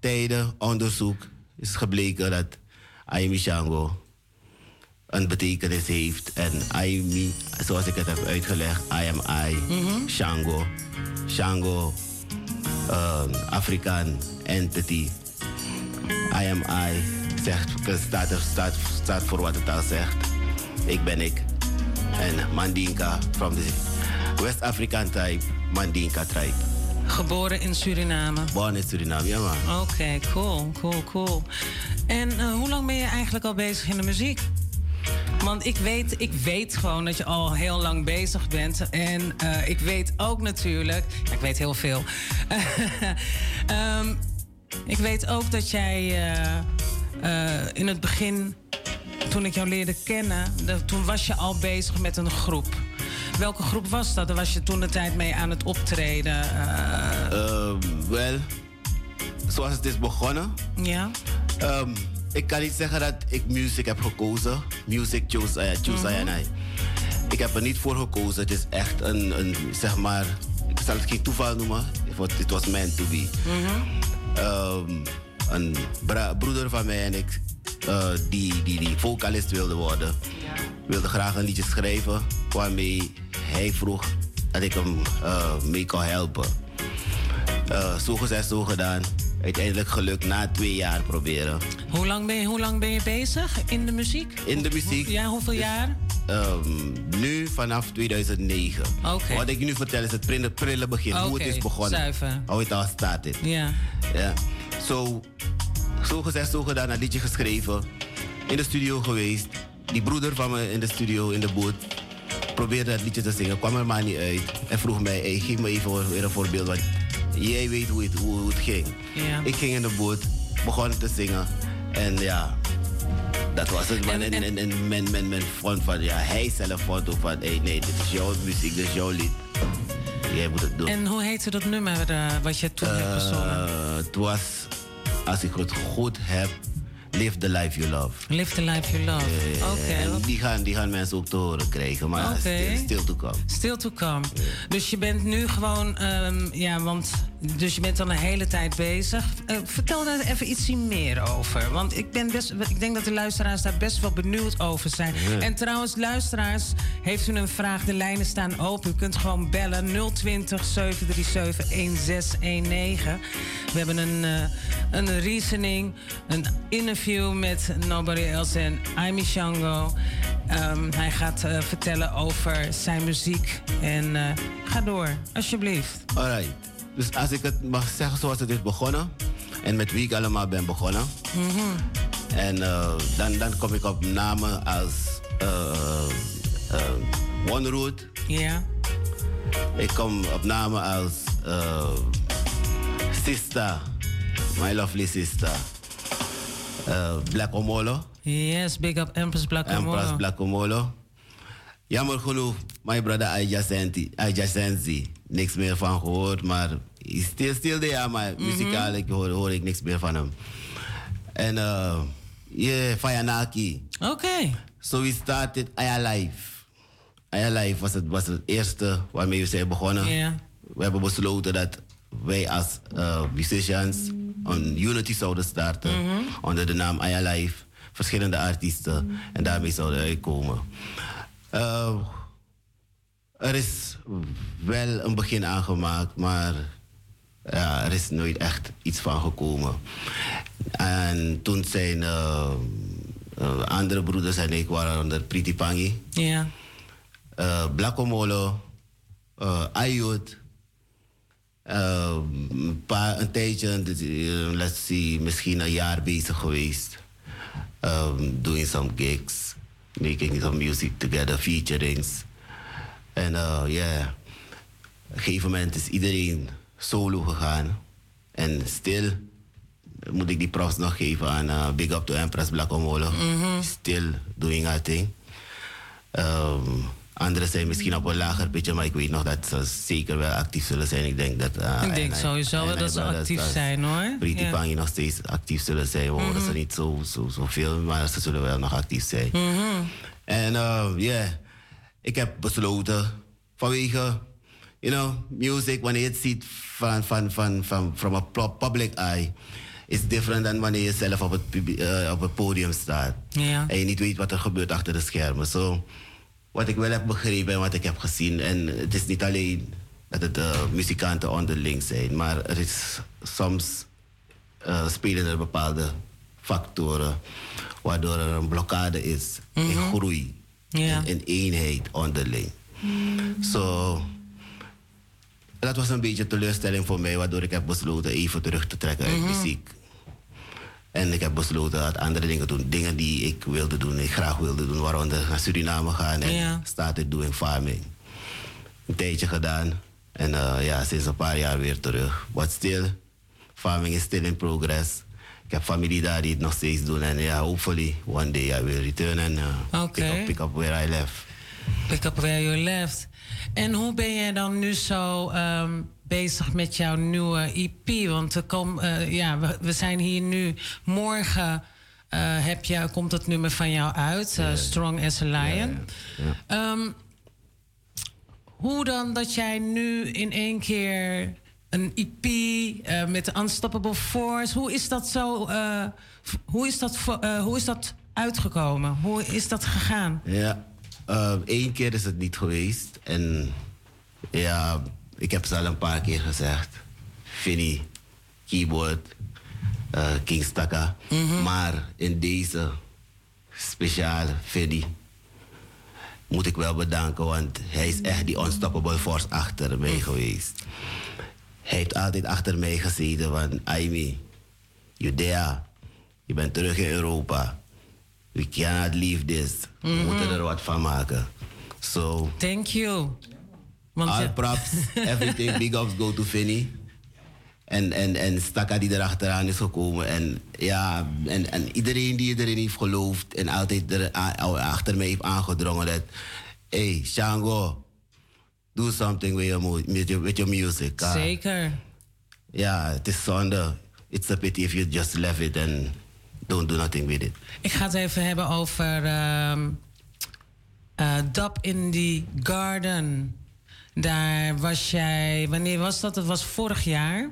tijden onderzoek is gebleken dat Aimee Shango een betekenis heeft. En Aimee, zoals ik het heb uitgelegd, I am I, Shango. Shango, um, Afrikaan entity. I am I, zegt, staat, staat, staat voor wat het al zegt. Ik ben ik. En Mandinka, from the West African type, Mandinka tribe. Geboren in Suriname. Born in Suriname, ja man. Oké, cool, cool, cool. En eh, hoe lang ben je eigenlijk al bezig in de muziek? Want ik weet, ik weet gewoon dat je al heel lang bezig bent. En eh, ik weet ook natuurlijk... Ja, ik weet heel veel. Ehm, ik weet ook dat jij eh, in het begin... Toen ik jou leerde kennen, de- toen was je al bezig met een groep. Welke groep was dat? Daar was je toen de tijd mee aan het optreden? eh, Ehm, Wel, zoals het is begonnen. ja? Ehm, ik kan niet zeggen dat ik music heb gekozen. Music chose, I, choose I and I. Ik heb er niet voor gekozen. Het is echt een, een zeg maar, ik zal het geen toeval noemen. Het was meant to be. Ehm, een bra- broeder van mij en ik, eh, die, die, die vocalist wilde worden, wilde graag een liedje schrijven waarmee hij vroeg dat ik hem eh, mee kon helpen. Eh, zo gezegd, zo gedaan. Uiteindelijk gelukt na twee jaar proberen. Hoe lang, ben je, hoe lang ben je bezig in de muziek? In de muziek. Ja, hoeveel jaar? Ehm, nu vanaf 2009. Oké. Wat ik nu vertel is het prille, prille begin. Hoe het is begonnen. zuiver. Hoe het al staat. Dit. Ja. Ja. Zo, zo gezegd, zo gedaan. Een liedje geschreven. In de studio geweest. Die broeder van me in de studio, in de boot. Probeerde het liedje te zingen. Kwam er maar niet uit. En vroeg mij, hey, geef me even weer een voorbeeld. Want jij weet hoe het, hoe het ging. Ik ging in de boot. Begon te zingen. En ja... Dat was het, man. En, en, en men, men, men vond van, ja, hij zelf vond ook van, hey, nee, dit is jouw muziek, dit is jouw lied. Jij moet het doen. En hoe heette dat nummer eh, wat je toen hebt gezongen? Eh, het was, als ik het goed heb, Live the Life You Love. Live the life you love. Oké. en die gaan, die gaan mensen ook te horen krijgen, maar Oké. still, still to come. Still to come. Dus je bent nu gewoon, ehm, ja, want dus je bent al een hele tijd bezig. Eh, vertel daar even iets meer over. Want ik, ben best, ik denk dat de luisteraars daar best wel benieuwd over zijn. En trouwens, luisteraars, heeft u een vraag? De lijnen staan open. U kunt gewoon bellen 020 737 1619. We hebben een, eh, een reasoning, een interview met Nobody Else en Aimee Shango. Ehm, hij gaat eh, vertellen over zijn muziek. En eh, ga door, alsjeblieft. Alright. Dus als ik het mag zeggen zoals het is begonnen, en met wie ik allemaal ben begonnen, Mhm. en eh, dan, dan kom ik op namen als One Root. Ja. Ik kom op namen als Sister, My Lovely Sister, eh, Black Omolo. Yes, big up Empress Black Empress Omolo. Black Omolo. Jammer genoeg, my brother Ajacenzi. Niks meer van gehoord, maar is still, still there, maar Mhm. muzikaal ik hoor, hoor ik niks meer van hem. En eh, yeah, Fayanaki. Oké. So we started Aya Life. Aya Life was het, was het eerste waarmee we zijn begonnen. We hebben besloten dat wij als eh, musicians een unity zouden starten Mhm. onder de naam Aya Life. Verschillende artiesten en daarmee zouden uitkomen. Eh, er is wel een begin aangemaakt, maar ja, er is nooit echt iets van gekomen. En toen zijn eh, eh, andere broeders en ik waren onder Priti Pangi. Ja. uh, Blakomolo, uh, Ayut. Uh, een, paar, een tijdje, uh, let's see, misschien een jaar bezig geweest. Um, doing some gigs, making some music together, featurings. En uh, yeah, op een gegeven moment is iedereen solo gegaan. En stil moet ik die props nog geven aan uh, Big Up to Empress Black Omolo. Still doing her thing. Um, anderen zijn misschien op een lager pitje, maar ik weet nog dat ze zeker wel actief zullen zijn. Ik denk dat... uh, Ik denk en- sowieso wel dat ze actief dat- zijn, hoor. Pretty Ja. Pangy nog steeds actief zullen zijn. We horen Mhm. ze niet zo, zo, zo veel, maar ze zullen wel nog actief zijn. Mhm. En uh, yeah, ik heb besloten vanwege, you know, music, wanneer je het ziet van, van, van, van from a pu- public eye, is different dan wanneer je zelf op het, eh, op het podium staat. Ja. En je niet weet wat er gebeurt achter de schermen. So, wat ik wel heb begrepen en wat ik heb gezien, en het is niet alleen dat het eh, muzikanten onderling zijn, maar er is soms eh, spelen er bepaalde factoren waardoor er een blokkade is in groei Ja. en in eenheid onderling. Zo, dat was een beetje teleurstelling voor mij, waardoor ik heb besloten even terug te trekken uit Mhm. muziek. En ik heb besloten uit andere dingen doen. Dingen die ik wilde doen, ik graag wilde doen. Waaronder naar Suriname gaan en Ja. started doing farming. Een tijdje gedaan. En eh, ja, sinds een paar jaar weer terug. But still, farming is still in progress. Ik heb familie daar die het nog steeds doen. En ja, hopefully one day I will return and uh, Oké. pick, up, pick up where I left. Pick up where you left. En hoe ben jij dan nu zo ehm, bezig met jouw nieuwe EP? Want er kom, eh, ja, we, we zijn hier nu. Morgen eh, heb je, komt het nummer van jou uit, eh, Strong as a Lion. Ehm, hoe dan dat jij nu in één keer een EP eh, met Unstoppable Force, hoe is dat zo? eh, hoe, is dat, eh, hoe is dat uitgekomen? Hoe is dat gegaan? Ja, één keer is het niet geweest. En ja, ik heb het al een paar keer gezegd. Vinnie, keyboard, King Staka. Maar in deze speciaal Vinnie moet ik wel bedanken, want hij is echt die unstoppable force achter mij geweest. Hij heeft altijd achter mij gezeten van, Aimi, there, je bent terug in Europa. We cannot leave this. We Mhm. moeten er wat van maken. So, Thank you. Want all props, everything, big ups go to Vinny. En, en, en Stakka die erachteraan is gekomen. En ja, en, en iedereen die erin heeft geloofd en altijd er achter mij heeft aangedrongen dat... Hey, Shango, do something with your, with your, with your music. ah. Zeker. Ja, het is zonde. It's a pity if you just left it and don't do nothing with it. Ik ga het even hebben over Dub in the Garden. Daar was jij, wanneer was dat? Dat was vorig jaar.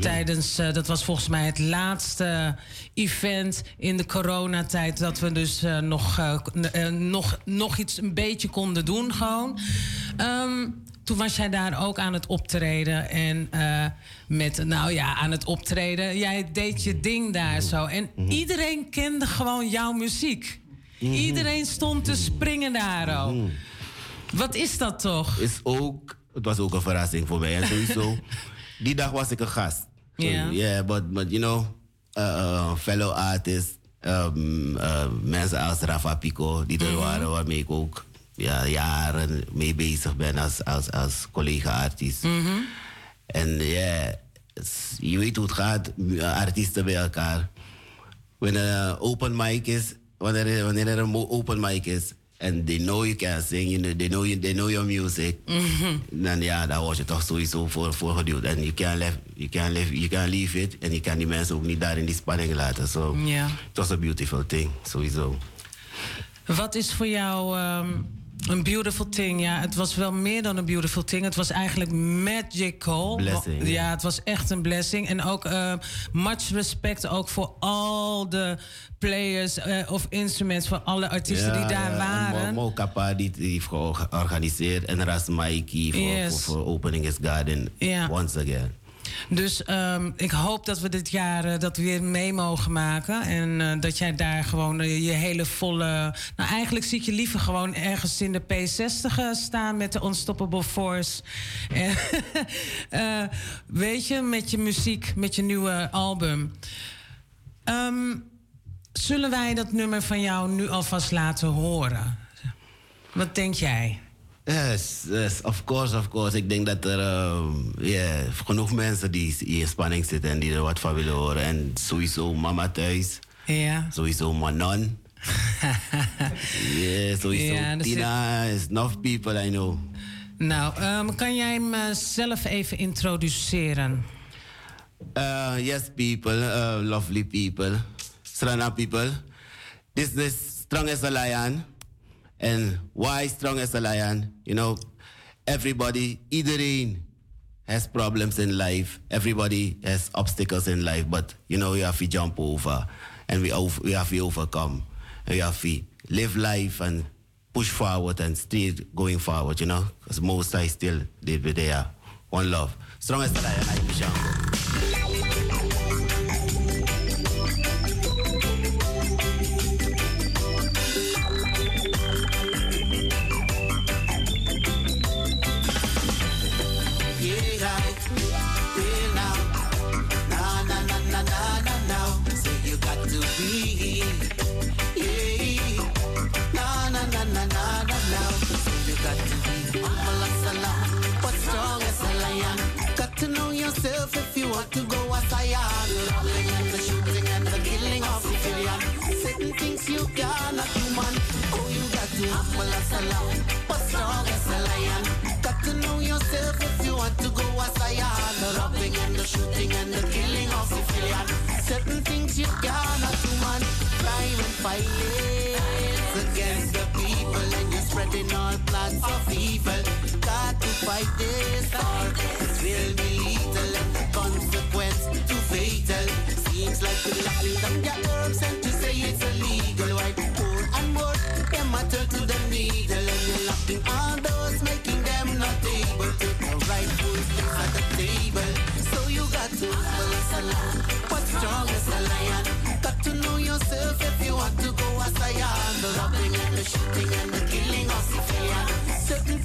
Tijdens, eh, dat was volgens mij het laatste event in de coronatijd. Dat we dus eh, nog, eh, nog, nog iets een beetje konden doen gewoon. Ehm, toen was jij daar ook aan het optreden. En met, nou ja, aan het optreden. Jij deed je ding daar zo. En iedereen kende gewoon jouw muziek. Iedereen stond te springen daar ook. Wat is dat toch? Is ook, het was ook een verrassing voor mij. En sowieso, die dag was ik een gast. So, Ja. Yeah, but, but you know, uh, uh, fellow artists, um, uh, mensen als Rafa Pico, die er Mhm. waren, waarmee ik ook ja, jaren mee bezig ben als, als, als collega-artiest. Mhm. En ja, s- je weet hoe het gaat, artiesten bij elkaar. Wanneer er een open mic is, wanneer, er- wanneer er een open mic is, and they know you can sing, you know, they, know you, they know your music, dan ja, daar word je toch sowieso voor, voor geduwd. En you can, leave, you, can leave, you can leave it, en je kan die mensen ook niet daar in die spanning laten. So, Ja. it was a beautiful thing, sowieso. Wat is voor jou ehm, een beautiful thing? Ja, het was wel meer dan een beautiful thing. Het was eigenlijk magical. Blessing, Ja, het was echt een blessing. En ook eh, much respect ook voor al de players eh, of instruments... voor alle artiesten die daar ja, waren. en Mo, Mo Kappa die die heeft georganiseerd en Ras Mikey voor, Yes. voor, voor Opening His Garden Ja. once again. Dus ehm, ik hoop dat we dit jaar eh, dat weer mee mogen maken. En eh, dat jij daar gewoon eh, je hele volle. Nou, eigenlijk zie ik je liever gewoon ergens in de P60 eh, staan met de Unstoppable Force. Weet je, met je muziek, met je nieuwe album. Ehm, zullen wij dat nummer van jou nu alvast laten horen? Wat denk jij? Yes, yes, of course, of course. Ik denk dat er um, yeah, genoeg mensen die hier in spanning zitten en die er wat van willen horen. En sowieso mama thuis. Ja. Sowieso Manon. yeah, sowieso Ja, er Tina. Is enough people I know. Nou, ehm, kan jij hem eh, zelf even introduceren? Uh, yes, people, uh, lovely people, Strana people. This is strong as a lion. And why strong as a lion? You know, everybody, iedereen has problems in life. Everybody has obstacles in life, but you know, you have to jump over and we, over, we have to overcome. And we have to live life and push forward and still going forward, you know, because most I still with there. One love. Strong as a lion. As but strong as a lion. Got to know yourself if you want to go as I am. The robbing and the shooting and the killing. Certain things you cannot do, man. Crime and violence against the people, and you're spreading all of evil. Got to fight this and the consequence too fatal. Seems like you're lamb, strong as lion. Got to know yourself if you want to go as I am. The robbing the shooting and the killing of civilian. Certain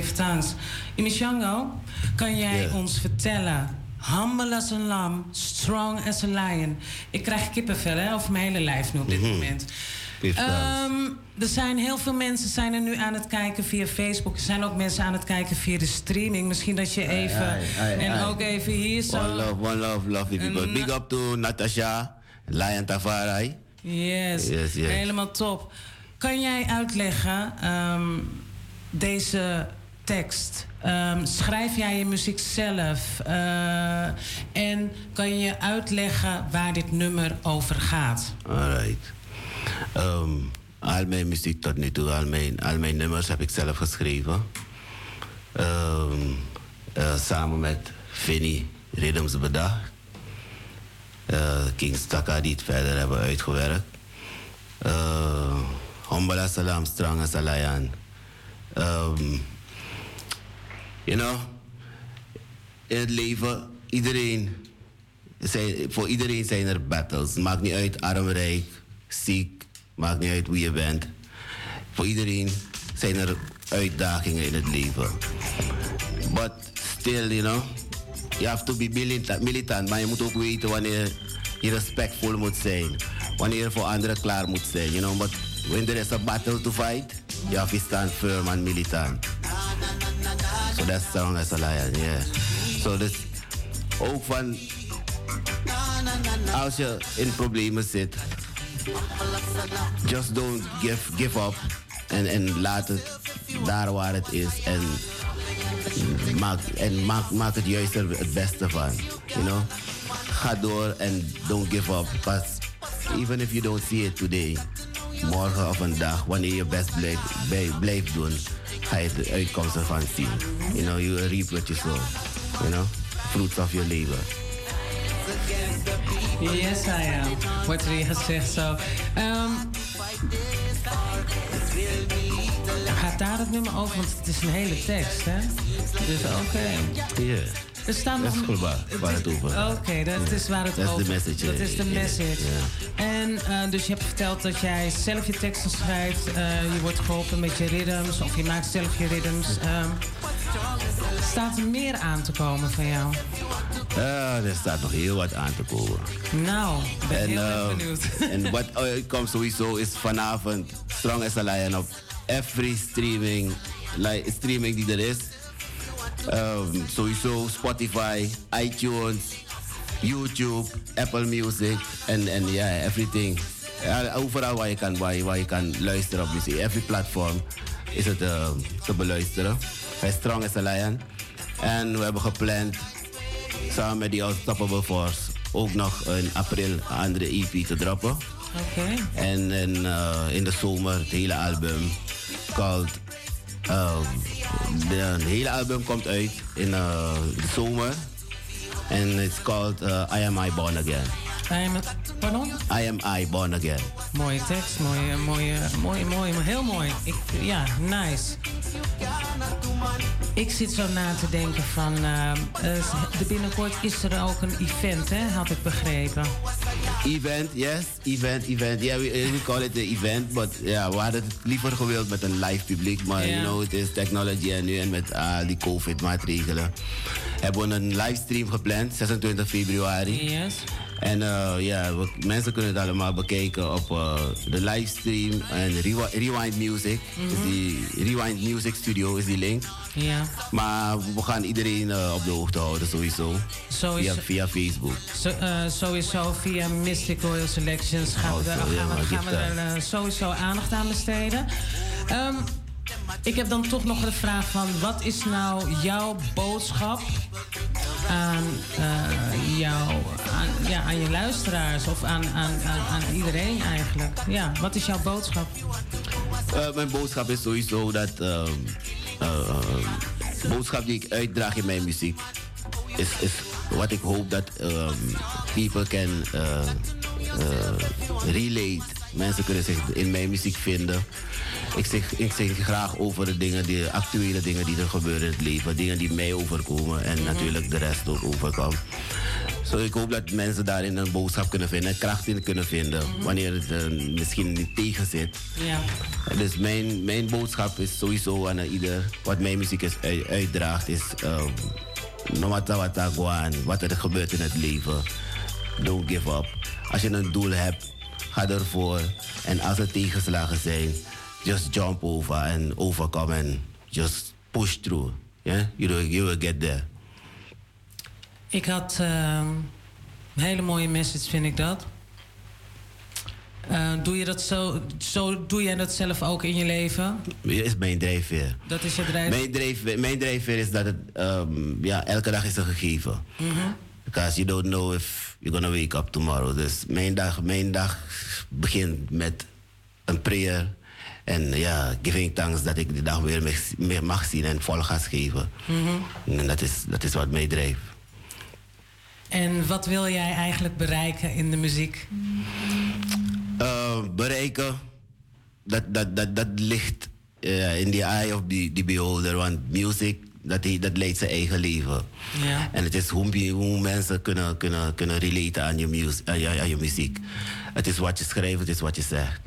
Thanks. Imishango, kan jij ons vertellen... Humble as a lamb, strong as a lion. Ik krijg kippenvel hè, over mijn hele lijf nu op dit Mhm. moment. Ehm, er zijn heel veel mensen zijn er nu aan het kijken via Facebook. Er zijn ook mensen aan het kijken via de streaming. Misschien dat je even... Ai, ai, en ook even hier zo... One love, one love, lovely people. En- Big up to Natasha, Lion Tavarai. Yes, Yes, yes. helemaal top. Kan jij uitleggen ehm, deze tekst? Ehm, schrijf jij je muziek zelf? Eh, en kan je uitleggen waar dit nummer over gaat? Alright. Ehm, al mijn muziek tot nu toe, al mijn, al mijn nummers heb ik zelf geschreven. Ehm, eh, samen met Vinnie Rhythms bedacht. Eh, King Staka die het verder hebben uitgewerkt. Uh, Hombala Salam, Strong as a Lion. Ehm, you know, in het leven, iedereen zijn, voor iedereen zijn er battles. Maakt niet uit arm, rijk, ziek. Maakt niet uit wie je bent. Voor iedereen zijn er uitdagingen in het leven. But still, you know, you have to be militant. Maar je moet ook weten wanneer je respectvol moet zijn. Wanneer je voor anderen klaar moet zijn. You know, but when there is a battle to fight, you have to stand firm and militant. So that's strong as a lion, yeah. So dus ook van als je in problemen zit, just don't give, give up. En, en laat het daar waar het is. En maak, en maak, maak het juist het beste van. You know? Ga door en don't give up. Because even if you don't see it today, morgen of een dag, wanneer je best blijft, blijft doen, ga je de uitkomst ervan zien. You know, you reap what you sow. You know? Fruits of your labor. Yes, I am. Wordt er hier gezegd zo. Ehm, gaat daar het nummer over? Want het is een hele tekst, hè? Dus oké. Ja. Er staat Dat is goed waar, waar het over gaat. Oké, dat Ja. is waar het Dat is over de message, Dat eh, is de ja. message. En eh, dus je hebt verteld dat jij zelf je teksten schrijft. eh, je wordt geholpen met je rhythms. Of je maakt zelf je rhythms. Ehm, staat er meer aan te komen van jou? Ja, er staat nog heel wat aan te komen. Nou, ben heel eh, benieuwd. en wat uitkomt sowieso is vanavond Strong as a Lion op every streaming, li- streaming die er is. Ehm, sowieso Spotify, iTunes, YouTube, Apple Music en en ja, everything. Ja, overal waar je, kan, waar, je, waar je kan luisteren op muziek. Every platform is het eh, te beluisteren. Bij Strong as a Lion. En we hebben gepland samen met die Unstoppable Force ook nog in april een andere EP te droppen. Oké. En, en eh, in de zomer het hele album. Called, het hele album komt uit in eh, de zomer. En it's called eh, I Am I Born Again. I am, pardon? I Am I Born Again. Mooie tekst, mooie, mooie, mooie, mooie, maar heel mooi. Ik, ja, nice. Ik zit zo na te denken van, eh, eh, de binnenkort is er ook een event, hè, had ik begrepen. Event, yes, event, event. Yeah, we, we call it the event, but ja, we hadden het liever gewild met een live publiek, maar Ja. you know, het is technology en nu en met ah, die COVID-maatregelen hebben we een livestream gepland, 26 februari. Yes. En eh, ja, we- mensen kunnen het allemaal bekijken op eh, de livestream en Rewi- Rewind Music. is Mhm. die, Rewind Music Studio is die link. Ja. Maar we gaan iedereen eh, op de hoogte houden sowieso. Zo is via, via Facebook. Zo, sowieso via Mystic Royal Selections gaan we, Oh, er, ja, gaan we, gaan we er sowieso aandacht aan besteden. Ehm, ik heb dan toch nog de vraag van, wat is nou jouw boodschap aan, eh, jou, aan, aan je luisteraars of aan, aan, aan, iedereen eigenlijk? Ja, wat is jouw boodschap? Eh, mijn boodschap is sowieso dat. de boodschap die ik uitdraag in mijn muziek. Is, is wat ik hoop dat ehm, people can eh, relate. Mensen kunnen zich in mijn muziek vinden. Ik zeg, ik zeg graag over de dingen, die actuele dingen die er gebeuren in het leven. Dingen die mij overkomen en natuurlijk de rest ook overkomt. Zo, ik hoop dat mensen daarin een boodschap kunnen vinden en kracht in kunnen vinden. Wanneer het eh, misschien niet tegen zit. Ja. Dus mijn, mijn boodschap is sowieso aan ieder wat mijn muziek is, uit- uitdraagt, is uh, no matter what I go on, wat er gebeurt in het leven, don't give up. Als je een doel hebt, ga ervoor. En als er tegenslagen zijn, just jump over and overcome and just push through. Yeah? You, will, you will get there. Ik had ehm, een hele mooie message, vind ik dat. Eh, doe je dat zo, zo, doe jij dat zelf ook in je leven? Dat is mijn drijfveer. Dat is je drijf. Mijn drijfveer, mijn drijfveer is dat het, ehm, ja, elke dag is een gegeven. Mhm. Because you don't know if you're gonna wake up tomorrow. Dus mijn dag, mijn dag begint met een prayer. En ja, giving thanks dat ik de dag weer meer mag zien en vol gas geven. Mhm. En dat is, dat is wat mij drijft. En wat wil jij eigenlijk bereiken in de muziek? Eh, bereiken, dat, dat, dat, dat ligt eh, in the eye of the, the beholder. Want music, dat, he- dat leidt zijn eigen leven. Ja. En het is hoe, mensen kunnen, kunnen, kunnen relaten aan je, mus- aan, je, aan je muziek. Het is wat je schrijft, het is wat je zegt.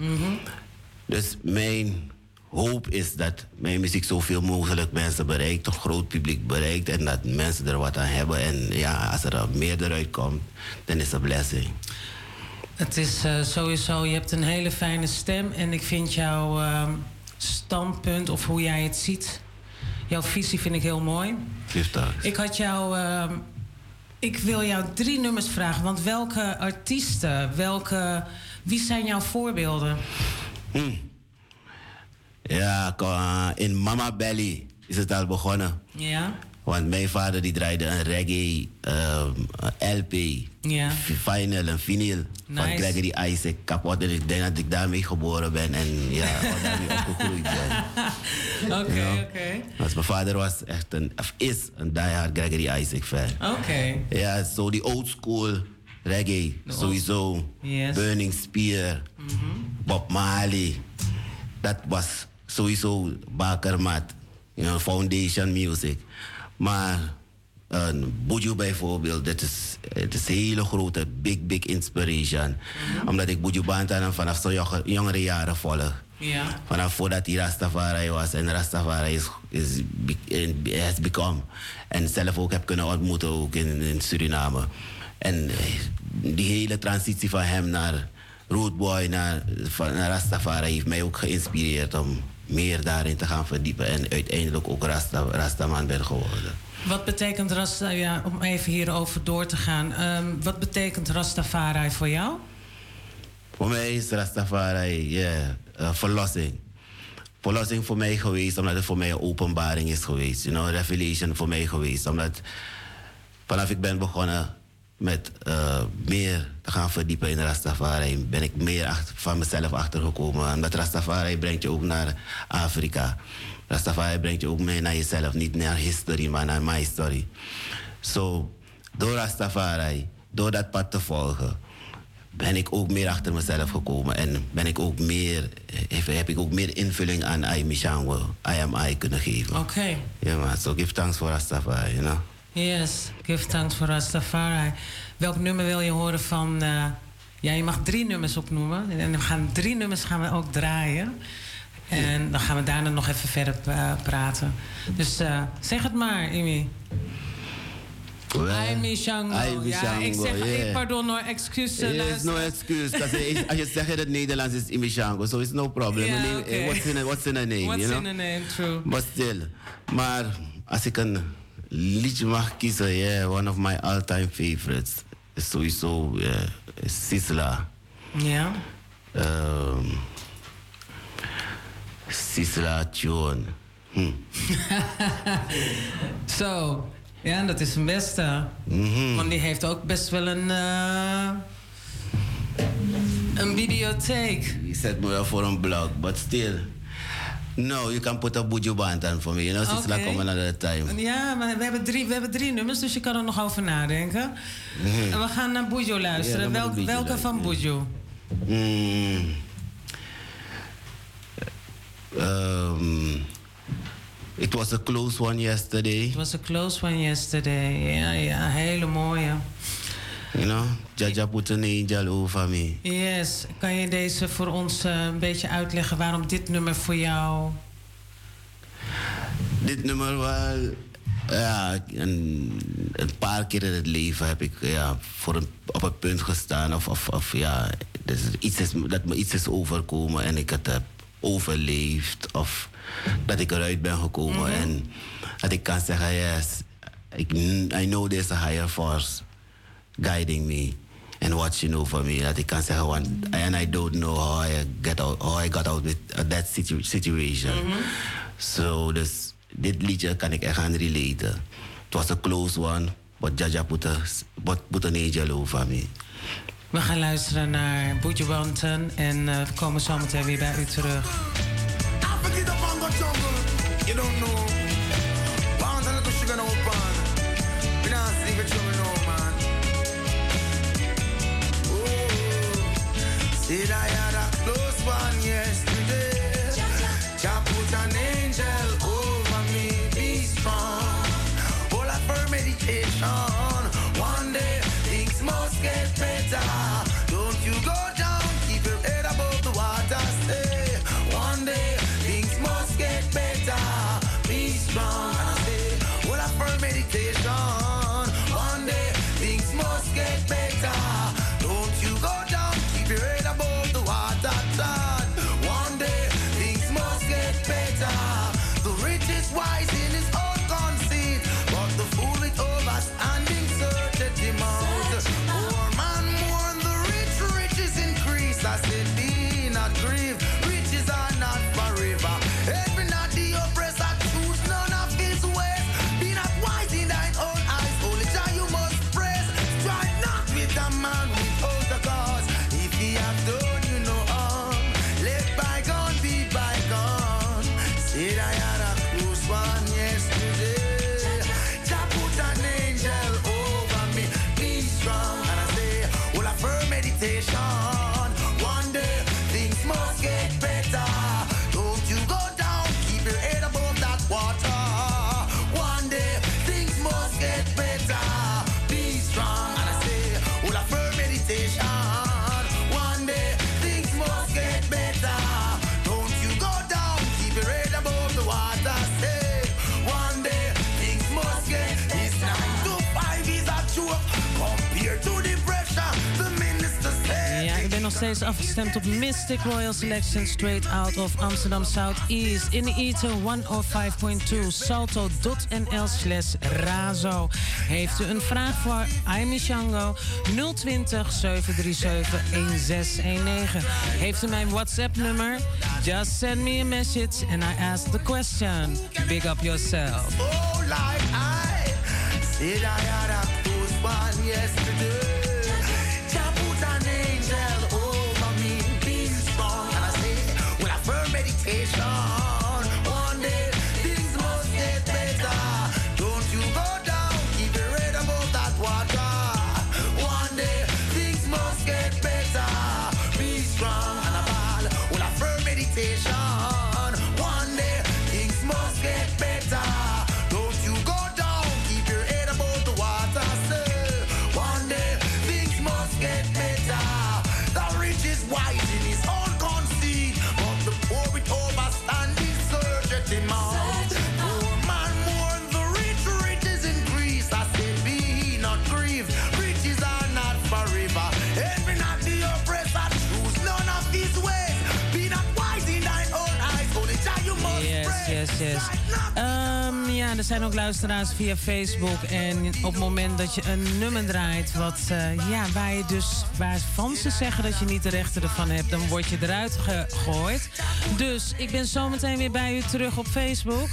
Dus mijn hoop is dat mijn muziek zoveel mogelijk mensen bereikt, een groot publiek bereikt en dat mensen er wat aan hebben. En ja, als er meer eruit komt, dan is het een blessing. Het is eh, sowieso, je hebt een hele fijne stem en ik vind jouw ehm, standpunt of hoe jij het ziet, jouw visie vind ik heel mooi. Ik had jou, ehm, ik wil jou drie nummers vragen, want welke artiesten, welke, wie zijn jouw voorbeelden? Ja, ko- in Mama Belly is het al begonnen. Ja, Want mijn vader die draaide een reggae ehm, LP, ja, vinyl, een vinyl van. Gregory Isaac kapot. En ik denk dat ik daarmee geboren ben en ja, daarmee opgegroeid ben. oké, Ja. oké, Want mijn vader was echt een, of is een diehard Gregory Isaac fan. oké. Ja, zo die old school reggae, sowieso. Yes. Burning Spear, Bob Marley. Dat was sowieso bakermat. You know, foundation music. Maar een Buju bijvoorbeeld, dat is, het is een hele grote, big, big inspiration. Omdat ik Buju Bantan vanaf zo'n jonge- jongere jaren volg. Ja, Vanaf voordat hij Rastafari was en Rastafari is, is, has become. En zelf ook heb kunnen ontmoeten ook in, in Suriname. En eh, die hele transitie van hem naar Rootboy, naar, naar Rastafari heeft mij ook geïnspireerd om meer daarin te gaan verdiepen. En uiteindelijk ook Rasta, Rastaman ben geworden. wat betekent Rasta, ja, om even hierover door te gaan, ehm, wat betekent Rastafari voor jou? Voor mij is Rastafari yeah, eh, verlossing. Verlossing voor mij geweest, omdat het voor mij een openbaring is geweest. You know, revelation voor mij geweest. Omdat vanaf ik ben begonnen met eh, meer te gaan verdiepen in Rastafari, ben ik meer achter, van mezelf achtergekomen. Omdat Rastafari brengt je ook naar Afrika. Rastafari brengt je ook mee naar jezelf, niet naar history, maar naar my story. So, door Rastafari, door dat pad te volgen, ben ik ook meer achter mezelf gekomen. En ben ik ook meer, heb, heb ik ook meer invulling aan I Mishango, I am I kunnen geven. Oké. Ja, man. So give thanks for Rastafari, you know. Yes, give thanks for Rastafari. Welk nummer wil je horen van... eh, ja, je mag drie nummers opnoemen. En we gaan drie nummers gaan we ook draaien. En dan gaan we daarna nog even verder eh, praten. Dus eh, zeg het maar, Imi. Imi Shango. Imi Ja, ik Shango, zeg, yeah. pardon hoor, excuus. eh, There is no excuse. Als je zegt in het Nederlands is Imishango, so it's no problem. Name- what's, in a, what's in a name, What's you know? in a name, true. But still. Maar als ik een liedje mag kiezen, yeah, one of my all-time favorites is sowieso yeah, is Sisla. Ja. Um, Sisla Tune. Hm. Zo, ja, dat is een beste. Mhm. Want die heeft ook best wel een... eh, een bibliotheek. Je zet me wel voor een blog, but still. No, you can put a Buju Bantan for me. You know, Oké. come another time. Ja, maar we hebben, drie, we hebben drie nummers, dus je kan er nog over nadenken. Mhm. En we gaan naar Bujo luisteren. Ja, Welk- Buju welke van Bujo? Mm. Um, it was a close one yesterday. It was a close one yesterday. Ja, ja, hele mooie. You know, Jaja angel over me. Yes, kan je deze voor ons eh, een beetje uitleggen waarom dit nummer voor jou? Dit nummer wel, ja, een, een paar keer in het leven heb ik ja, voor een, op het punt gestaan of, of, of ja, dus iets is, dat me iets is overkomen en ik het heb overleefd of dat ik eruit ben gekomen en dat ik kan zeggen, yes, ik, I know there's a higher force guiding me and watching over me. Dat ik kan zeggen, want, and I don't know how I, get out, how I got out with uh, that situ- situation. So, dus dit liedje kan ik echt aan relaten. Het was een close one, but Jaja put, a, but put an angel over me. We gaan luisteren naar Boetje Wanten en eh, we komen zo meteen weer bij u terug. Forget the bongo jungle. You don't know. Pound a little sugar no Oh, said I steeds afgestemd op Mystic Royal Selection straight out of Amsterdam Southeast. In de ether 105.2 salto.nl slash razo. Heeft u een vraag voor Aimi Shango 020 737 1619. Heeft u mijn WhatsApp nummer? Just send me a message and I ask the question. Big up yourself. Oh, like I Ehm, ja, er zijn ook luisteraars via Facebook. En op het moment dat je een nummer draait, wat, eh, ja, waar je dus waarvan ze zeggen dat je niet de rechten ervan hebt, dan word je eruit gegooid. Dus ik ben zometeen weer bij u terug op Facebook.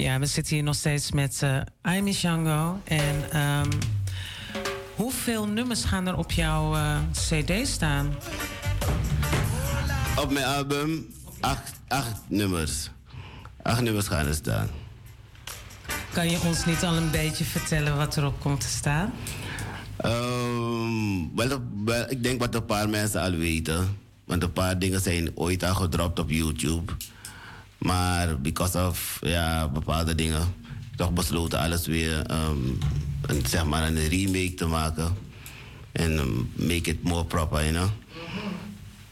Ja, we zitten hier nog steeds met uh, Aimee Django. En ehm, hoeveel nummers gaan er op jouw uh, CD staan? Op mijn album acht, acht nummers. Acht nummers gaan er staan. Kan je ons niet al een beetje vertellen wat erop komt te staan? Um, wel, wel, ik denk wat een paar mensen al weten. Want een paar dingen zijn ooit al gedropt op YouTube. Maar because of ja, bepaalde dingen, toch besloten alles weer um, een, zeg maar een remake te maken. En um, make it more proper, you know.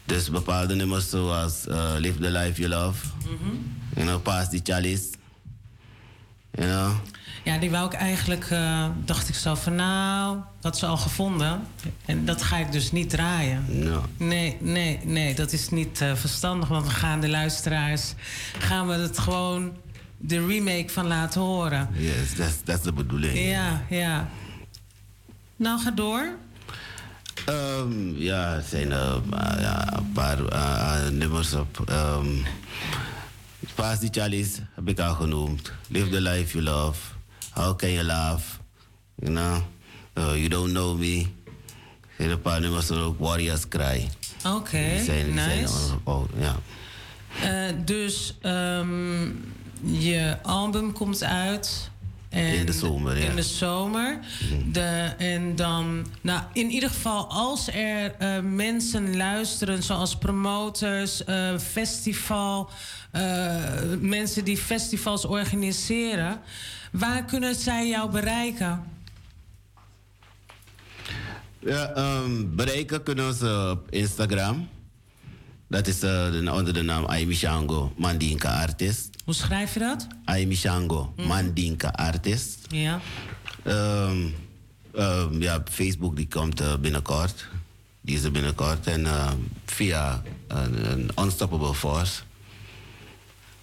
Dus bepaalde nummers zoals uh, Live the Life You Love. Mm You know, Pass the Chalice. You know. Ja, die wou ik eigenlijk, uh, dacht ik zo van nou, dat is al gevonden. En dat ga ik dus niet draaien. No. Nee, nee, nee, dat is niet uh, verstandig. Want we gaan de luisteraars, gaan we het gewoon de remake van laten horen. Yes, dat is de bedoeling. Ja, ja. Nou, ga door. Um, ja, er zijn uh, ja, een paar nummers op. Um, Paas die Chalice heb ik al genoemd. Live the life you love. How can you laugh? You know? Uh, you don't know me. Een paar nummers ook Warriors Cry. Oké, okay, nice. Zijn ja. Uh, dus um, je album komt uit. En in de zomer, ja. In de zomer. Mm. De, en dan, nou, in ieder geval, als er uh, mensen luisteren, zoals promoters, uh, festival, mensen die festivals organiseren. Waar kunnen zij jou bereiken? Ja, um, bereiken kunnen ze op Instagram. Dat is uh, onder de naam Aimi Shango, Mandinka Artist. Hoe schrijf je dat? Aimi Shango, mm. Mandinka Artist. Ja. Um, um, ja, Facebook die komt uh, binnenkort. Die is er binnenkort. En uh, via een Unstoppable Force.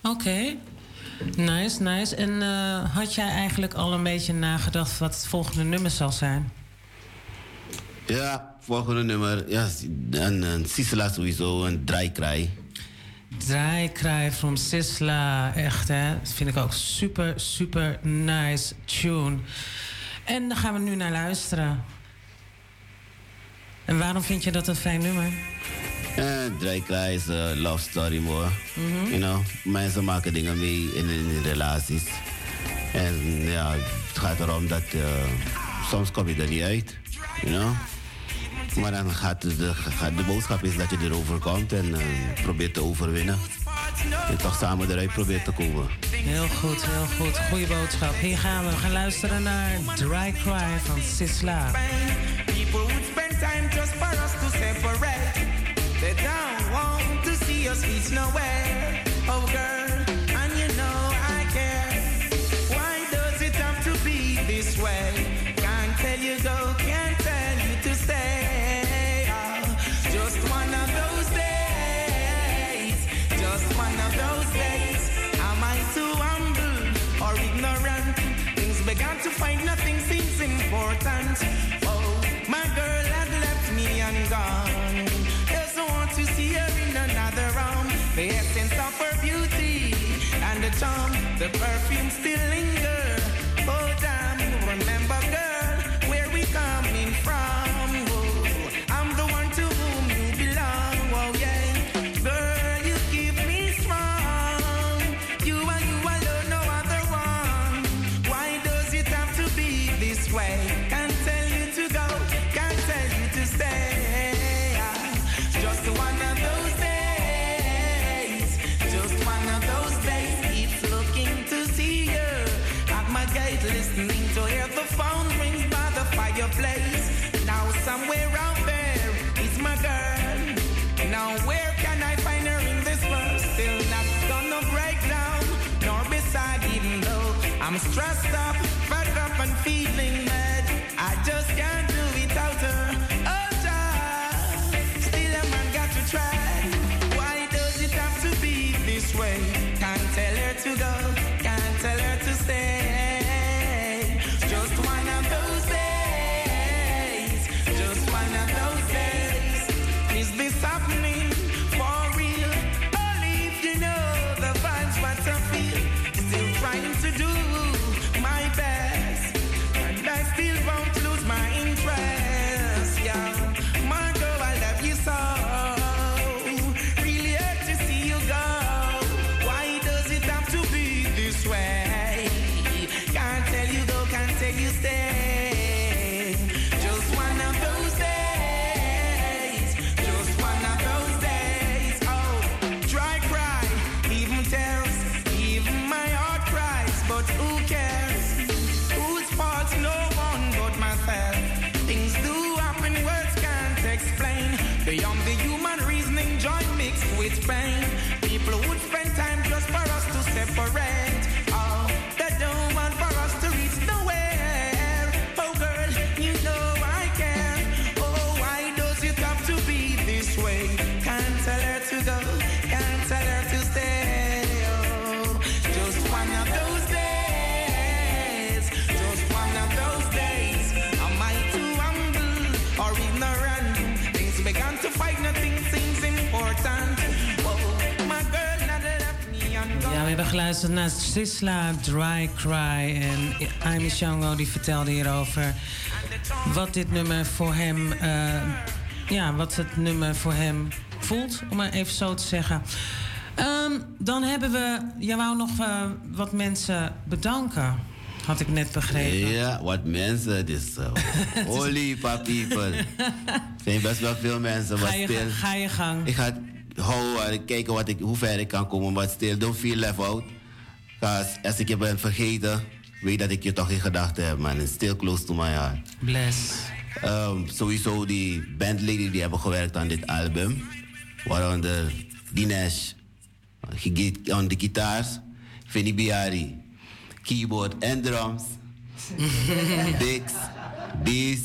Oké. Okay. Nice, nice. En had jij eigenlijk al een beetje nagedacht wat het volgende nummer zal zijn? Ja, volgende nummer. Ja, een, een Sisla sowieso, een draaikraai. Draaikraai van Sisla, echt hè. Dat vind ik ook super, super nice tune. En daar gaan we nu naar luisteren. En waarom vind je dat een fijn nummer? Uh, Draaikla is een love story more. Mm -hmm. You know, mensen maken dingen mee in, in relaties. En ja, het gaat erom dat uh, soms kom je er niet uit. You know? Maar dan gaat de, gaat de boodschap is dat je erover komt en uh, probeert te overwinnen. En toch samen eruit probeert te komen. Heel goed, heel goed. Goeie boodschap. Hier gaan we. We gaan luisteren naar Dry Cry van Sisla. People would spend time just for us to separate. They don't want to see us reach nowhere. And geluisterd naar Sisla Dry Cry. En Amy Shango die vertelde hierover wat dit nummer voor hem... eh, ja, wat het nummer voor hem voelt, om maar even zo te zeggen. Ehm, dan hebben we... Jij wou nog eh, wat mensen bedanken, had ik net begrepen. Ja, wat mensen. Dus, holy pa people. Er zijn best wel veel mensen, maar Ga je, stil. ga je gang. Ik ga houden en kijken wat ik, hoe ver ik kan komen, maar stil, don't feel left out. als ik je ben vergeten, weet dat ik je toch in gedachten heb, man. It's still close to my heart. Bless. Um, sowieso die bandleden die hebben gewerkt aan dit album. Waaronder Dinesh, aan de gitaars. Vinny Biari, keyboard en drums. Dix, Bees,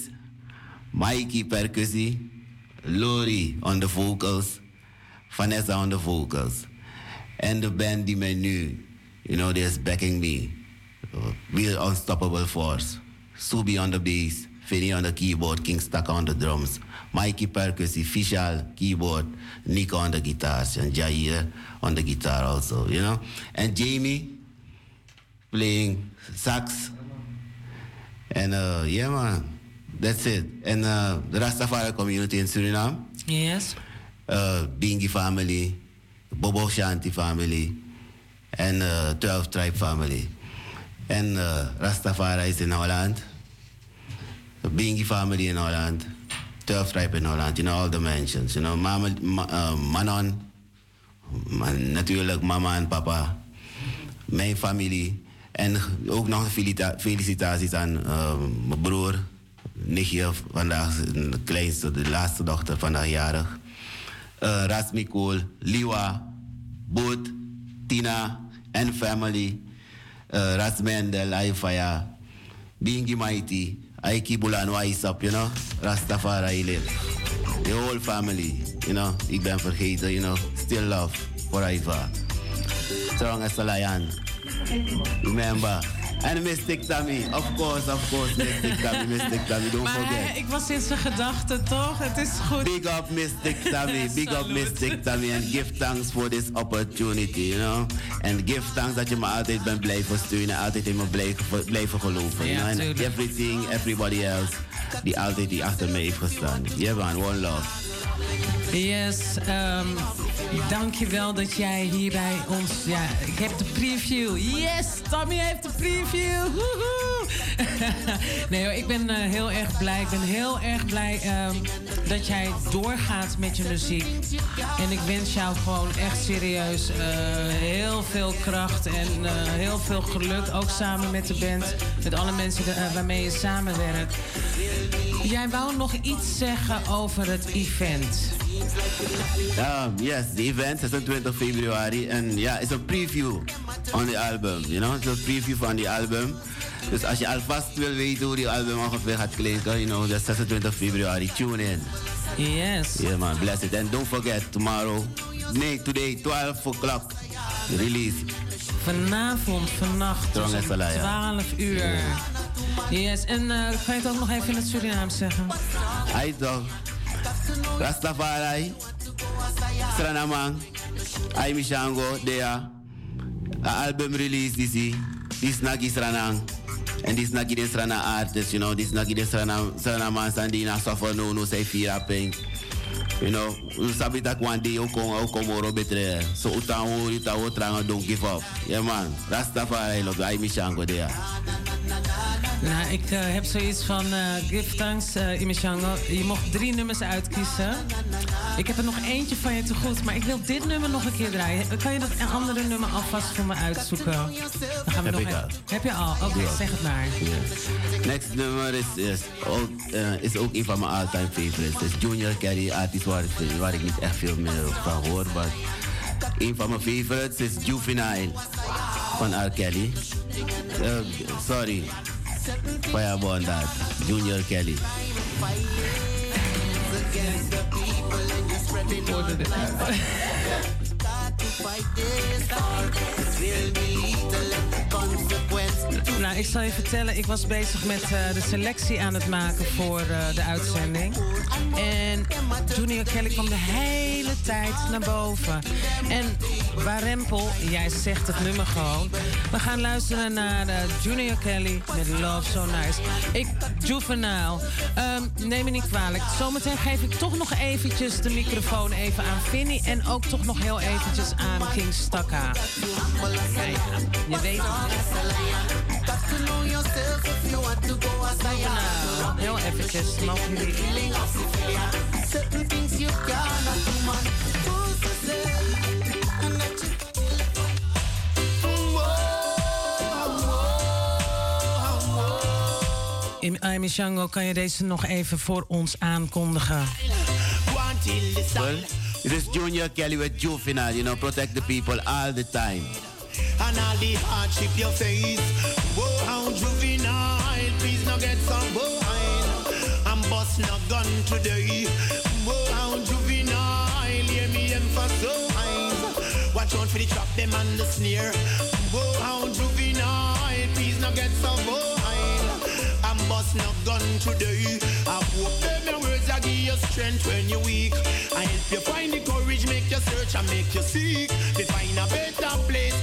Mikey percussie. Lori on the vocals. Vanessa on the vocals. And the band die mij nu, you know, is backing me. Real Unstoppable Force. Subi on the bass, Finny on the keyboard, King Staka on the drums, Mikey percussie, Fishal keyboard, Nico on the guitars, and Jair on the guitar also, you know. And Jamie playing sax. And uh, yeah, man, that's it. And uh, the Rastafari community in Suriname. Yes. Uh, Bingi family, Bobo Shanti family, and uh, 12 tribe family. And uh, Rastafari is in Holland. Bingi family in Holland. 12 tribe in Holland. Know, all the mentions. You know, Mama, Ma, Manon. Man, natuurlijk mama en papa. Mijn familie. En ook nog felicita- felicitaties aan mijn broer. Nichtje, vandaag de kleinste, de laatste dochter, vandaag jarig. Uh, Rasmikul, Liwa, Boot, Tina and family. Uh, Rasmendel, Aifaya, Bingi Mighty, Aiki Bulano Aisap, you know. Rastafari live. The whole family, you know. Ik ben vergeten, you know. Still love, for forever. Strong as a lion. Remember. And Mystic Tammy, of course, of course, Mystic Tammy, Mystic Tammy, don't Maar forget. ik was in zijn gedachten, toch? Het is goed. Big up Mystic Tammy, big up Mystic Tammy and give thanks for this opportunity, you know. And give thanks dat je me altijd bent blijven steunen, altijd in me blijven, blijven geloven, you know. And everything, everybody else, die altijd die achter mij heeft gestaan. Yeah man, one love. Yes, um, dankjewel dat jij hier bij ons... Ja, ik heb de preview. Yes, Tommy heeft de preview. Nee ik ben eh, heel erg blij. Ik ben heel erg blij ehm, dat jij doorgaat met je muziek. En ik wens jou gewoon echt serieus eh, heel veel kracht en eh, heel veel geluk. Ook samen met de band, met alle mensen waarmee je samenwerkt. Jij wou nog iets zeggen over het event. Um, yes, the event 26 februari. En ja, it's a preview on the album. You know, it's a preview van die album. Dus als je alvast wil weten hoe die album ongeveer gaat klinken, you know, that's 26 februari. Tune in. Yes. Yeah, man, bless it. And don't forget, tomorrow, nee, today, 12 o'clock, release. Vanavond, vannacht, Strong tussen as a lion. 12 uur. Yes, en eh kan je het ook nog even in het Surinaams zeggen? Hij toch, Rastafari, Sranamang, Aimi Shango, Dea, album release disi, dis nagi Sranang. En dis nagi de Srana artist, you know, dis nagi de Srana, Srana man sandina suffer no no say fear pink. You know, we sabi dat one day ook kom ook kom oro betre. So utan wo utan wo tranga don't give up. Yeah man, Rastafari look Aimi Shango Dea. Nou, ik eh, heb zoiets van eh, give thanks, uh, Imishango. Je mocht drie nummers uitkiezen. Ik heb er nog eentje van je te goed, maar ik wil dit nummer nog een keer draaien. Kan je dat een andere nummer alvast voor me uitzoeken? Dan gaan we Heb nog ik even- al. Heb je al? Oké, Ja. zeg het maar. Next nummer is, is, ook, eh, is ook een van mijn all-time favorites. is Junior Kelly, artiest waar ik, waar ik niet echt veel meer van hoor. Maar een van mijn favorites is Juvenile van R. Kelly. Eh, sorry, Fireball dat. Junior Kelly. Nou, ik zal je vertellen, ik was bezig met eh, de selectie aan het maken voor eh, de uitzending. En Junior Kelly kwam de hele tijd naar boven. En Warempel, jij zegt het nummer gewoon. We gaan luisteren naar eh, Junior Kelly met Love So Nice. Ik, Juvenile, ehm, neem me niet kwalijk. Zometeen geef ik toch nog eventjes de microfoon even aan Vinnie. En ook toch nog heel eventjes aan King Stakka. Je weet het. Nou, heel eventjes, mogen jullie... Amy Shango, kan je deze nog even voor ons aankondigen? Well, is Junior Kelly with Juvenile, you know, protect the people all the time. And all the hardship you face. Whoa, how juvenile, please not get some wine. I'm busting a gun today. Whoa, how juvenile, hear me emphasize. Watch out for the trap, them and the snare. Whoa, how juvenile, please not get some wine. I'm busting a gun today. I hope them words I give you strength when you're weak. I help you find the courage, make you search and make you seek. To find a better place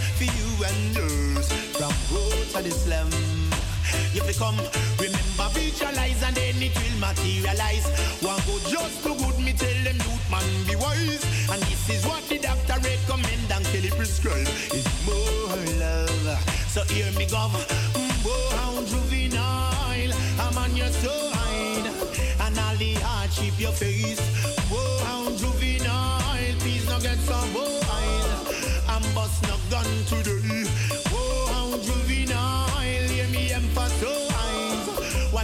yours. From road to the slum. If you come, remember visualize and then it will materialize. One go just too good, me tell them youth man be wise. And this is what the doctor recommend and tell it prescribe. Is more love. So hear me go. More juvenile. I'm on your side. And all the hardship you face.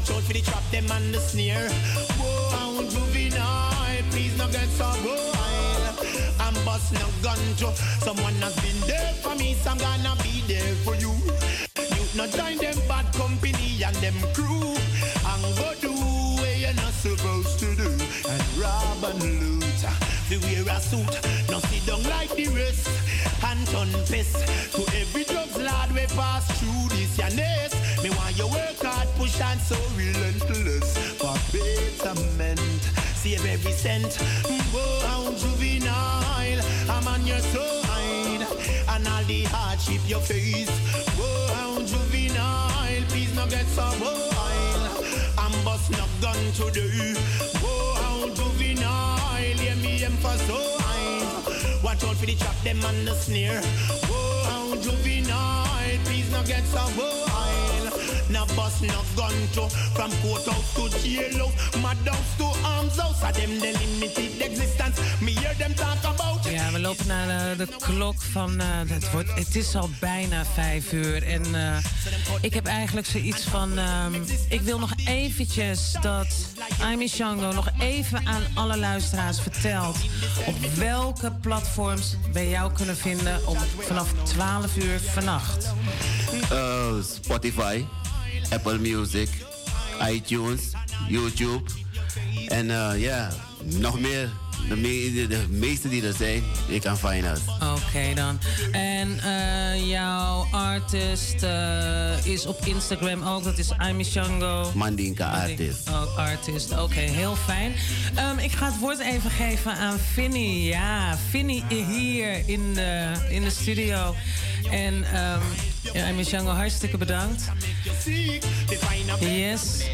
Watch out for the trap, them and the snare. Whoa, how juvenile. Please not get so wild. I'm bust no gun to someone has been there for me, so I'm gonna be there for you. You not join them bad company and them crew. And go do what you're not supposed to do. And rob and loot. We wear a suit, not sit down like the rest. And turn fist to every drugs lad we pass through this your nest. Me want you work hard, push and so relentless. For betterment, save every cent. Whoa, how juvenile, I'm on your side. And all the hardship you face. Whoa, how juvenile, please not get so wild. I'm busting up gun today. Whoa, how juvenile, hear me emphasize. Out for the trap, them and the snare. Whoa, juvenile, please not get so wild. Now bust no gun to from courthouse to jailhouse, madhouse to arms house. Of them the limited existence. Me hear them talk about. Ja, we lopen naar eh, de klok van. eh, het, wordt, het is al bijna vijf uur. En eh, ik heb eigenlijk zoiets van. ehm, ik wil nog eventjes dat Amy Shango nog even aan alle luisteraars vertelt. op welke platforms wij jou kunnen vinden om vanaf 12 uur vannacht. Uh, Spotify, Apple Music, iTunes, YouTube. En eh, ja, nog meer. De, me- de, meeste die er zijn, je kan find us. Oké dan. En eh, jouw artist eh, is op Instagram ook. Dat is Amy Shango. Mandinka artist. Oh, artist. Oké, heel fijn. Ehm, ik ga het woord even geven aan Vinnie. Ja, Vinnie hier in de, in de studio. En ehm ja, Amy Shango, hartstikke bedankt. Yes.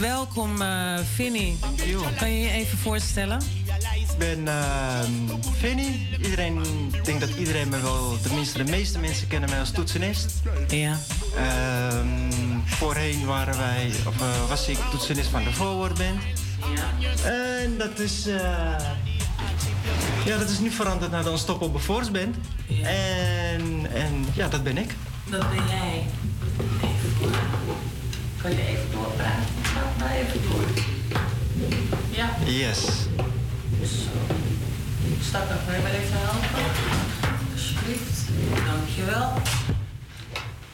Welkom, Vinnie. Kan je je even voorstellen? Ik ben Vinnie. Iedereen, ik denk dat iedereen me wel, tenminste de meeste mensen kennen mij als toetsenist. Ja. Ehm, voorheen waren wij, of, eh, was ik toetsenist van de voorwoordband. En dat is, eh, ja, dat is nu veranderd naar de Unstoppable Force Band. En, en ja, dat ben ik. Dat ben jij. Even Kan je even doorpraten? Ga maar even door. Ja. Yes. Zo. Wil je me even helpen? Alsjeblieft. Dankjewel.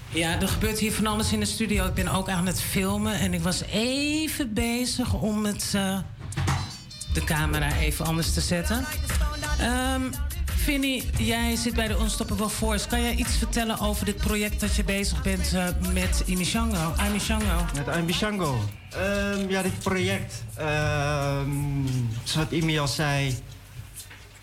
Ja, er gebeurt hier van alles in de studio. Ik ben ook aan het filmen en ik was even bezig om het, eh, de camera even anders te zetten. Ehm Vinnie, jij zit bij de Unstoppable Force. Kan jij iets vertellen over dit project dat je bezig bent eh, met Imishango? Imishango. Met Imishango. Ehm, ja, dit project, ehm zoals Imi al zei,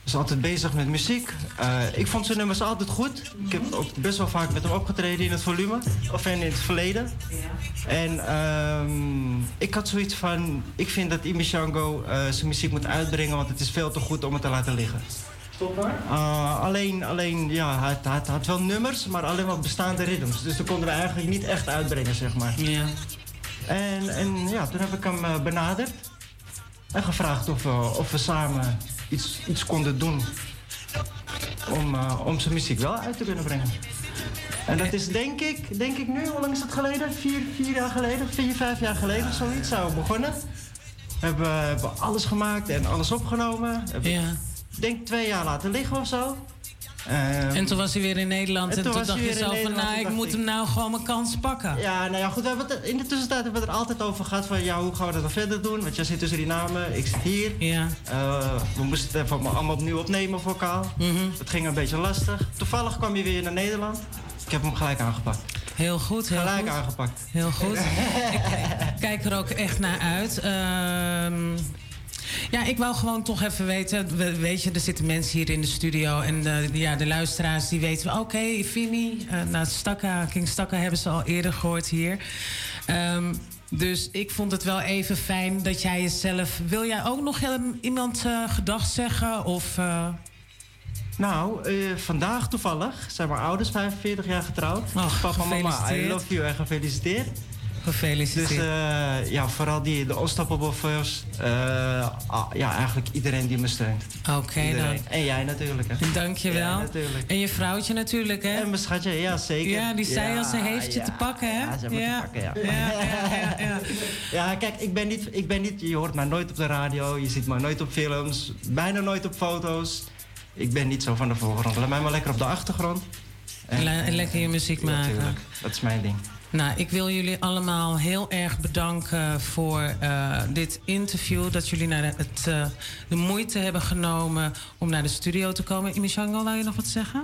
is altijd bezig met muziek. Eh, ik vond zijn nummers altijd goed. Ik heb ook best wel vaak met hem opgetreden in het volume, of in het verleden. En ehm, ik had zoiets van, ik vind dat Imi Shango eh, zijn muziek moet uitbrengen, want het is veel te goed om het te laten liggen. Stop hoor. Uh, alleen, alleen, ja, hij, had wel nummers, maar alleen wat bestaande ritmes. Dus dat konden we eigenlijk niet echt uitbrengen, zeg maar. Ja. En, en ja, toen heb ik hem benaderd. En gevraagd of we, of we samen iets, iets konden doen. Om, eh, om zijn muziek wel uit te kunnen brengen. En dat is denk ik, denk ik nu, hoe lang is het geleden? Vier, vier jaar geleden, vier, vijf jaar geleden, zoiets zijn we begonnen. Hebben, hebben alles gemaakt en alles opgenomen. Hebben, Ja. Ik denk twee jaar laten liggen of zo. Ehm, En toen was hij weer in Nederland en, en toen dacht je zo van, nou, ik moet hem nou gewoon mijn kans pakken. Ja, nou ja, goed. We hebben het, in de tussentijd hebben we het er altijd over gehad van... ja, hoe gaan we dat dan verder doen? Want jij zit tussen die namen, ik zit hier. Ja. Eh, we moesten het even allemaal opnieuw opnemen, vocaal. Mhm. Het ging een beetje lastig. Toevallig kwam je weer naar Nederland. Ik heb hem gelijk aangepakt. Heel goed, heel Gelijk goed. aangepakt. Heel goed. ik, ik kijk er ook echt naar uit. Ehm, ja, ik wou gewoon toch even weten. we- Weet je, er zitten mensen hier in de studio. En de, ja, de luisteraars die weten. Oké, Vini. eh nou, Stakka, King Stakka hebben ze al eerder gehoord hier. Ehm, dus ik vond het wel even fijn dat jij jezelf. Wil jij ook nog iemand eh, gedag zeggen? Of. eh, Nou, eh, vandaag toevallig zijn mijn ouders 45 jaar getrouwd. Papa mama, I love you en gefeliciteerd. Gefeliciteerd. Dus eh, ja, vooral die, de Unstoppable First. eh, ah, ja, eigenlijk iedereen die me steunt. Oké Iedereen. dan. En jij natuurlijk. Hè. Dankjewel. Ja, natuurlijk. En je vrouwtje natuurlijk, hè? En mijn schatje, ja zeker. Ja, die zei Ja, al, ze heeft je te pakken, hè? Ja, ze ja. te pakken, ja. Ja, ja, ja, ja. Ja, kijk, ik ben, niet, ik ben niet... Je hoort mij nooit op de radio, je ziet mij nooit op films, bijna nooit op foto's. Ik ben niet zo van de voorgrond. Laat mij maar lekker op de achtergrond. Le- en lekker je muziek Ja, maken. tuurlijk. Dat is mijn ding. Nou, ik wil jullie allemaal heel erg bedanken voor eh, dit interview. Dat jullie naar de, het, eh, de moeite hebben genomen om naar de studio te komen. Imishango, wou je nog wat zeggen?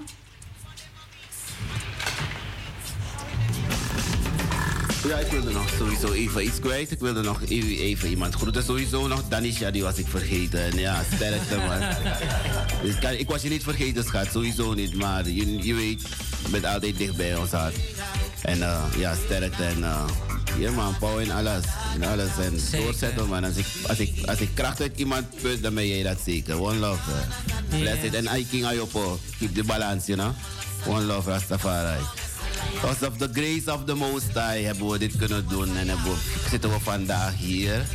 Ja, ik wilde nog sowieso even iets kwijt. Ik wilde nog even, iemand groeten. Sowieso nog Danisha, die was ik vergeten. En ja, sterkte man. Dus kan, ik was je niet vergeten, schat. Sowieso niet. Maar je, je weet, je bent altijd dicht bij ons hart. En eh, ja, sterkte. En eh, ja man, power in alles. In alles. En Zeker. doorzetten man. Als ik, als, ik, als ik kracht uit iemand put, dan ben jij dat zeker. One love. eh. Bless it. En I King Ayopo. Keep the balance, you know. One love, Rastafari. Because of the grace of the Most High hebben we dit kunnen doen en hebben we, zitten we vandaag hier.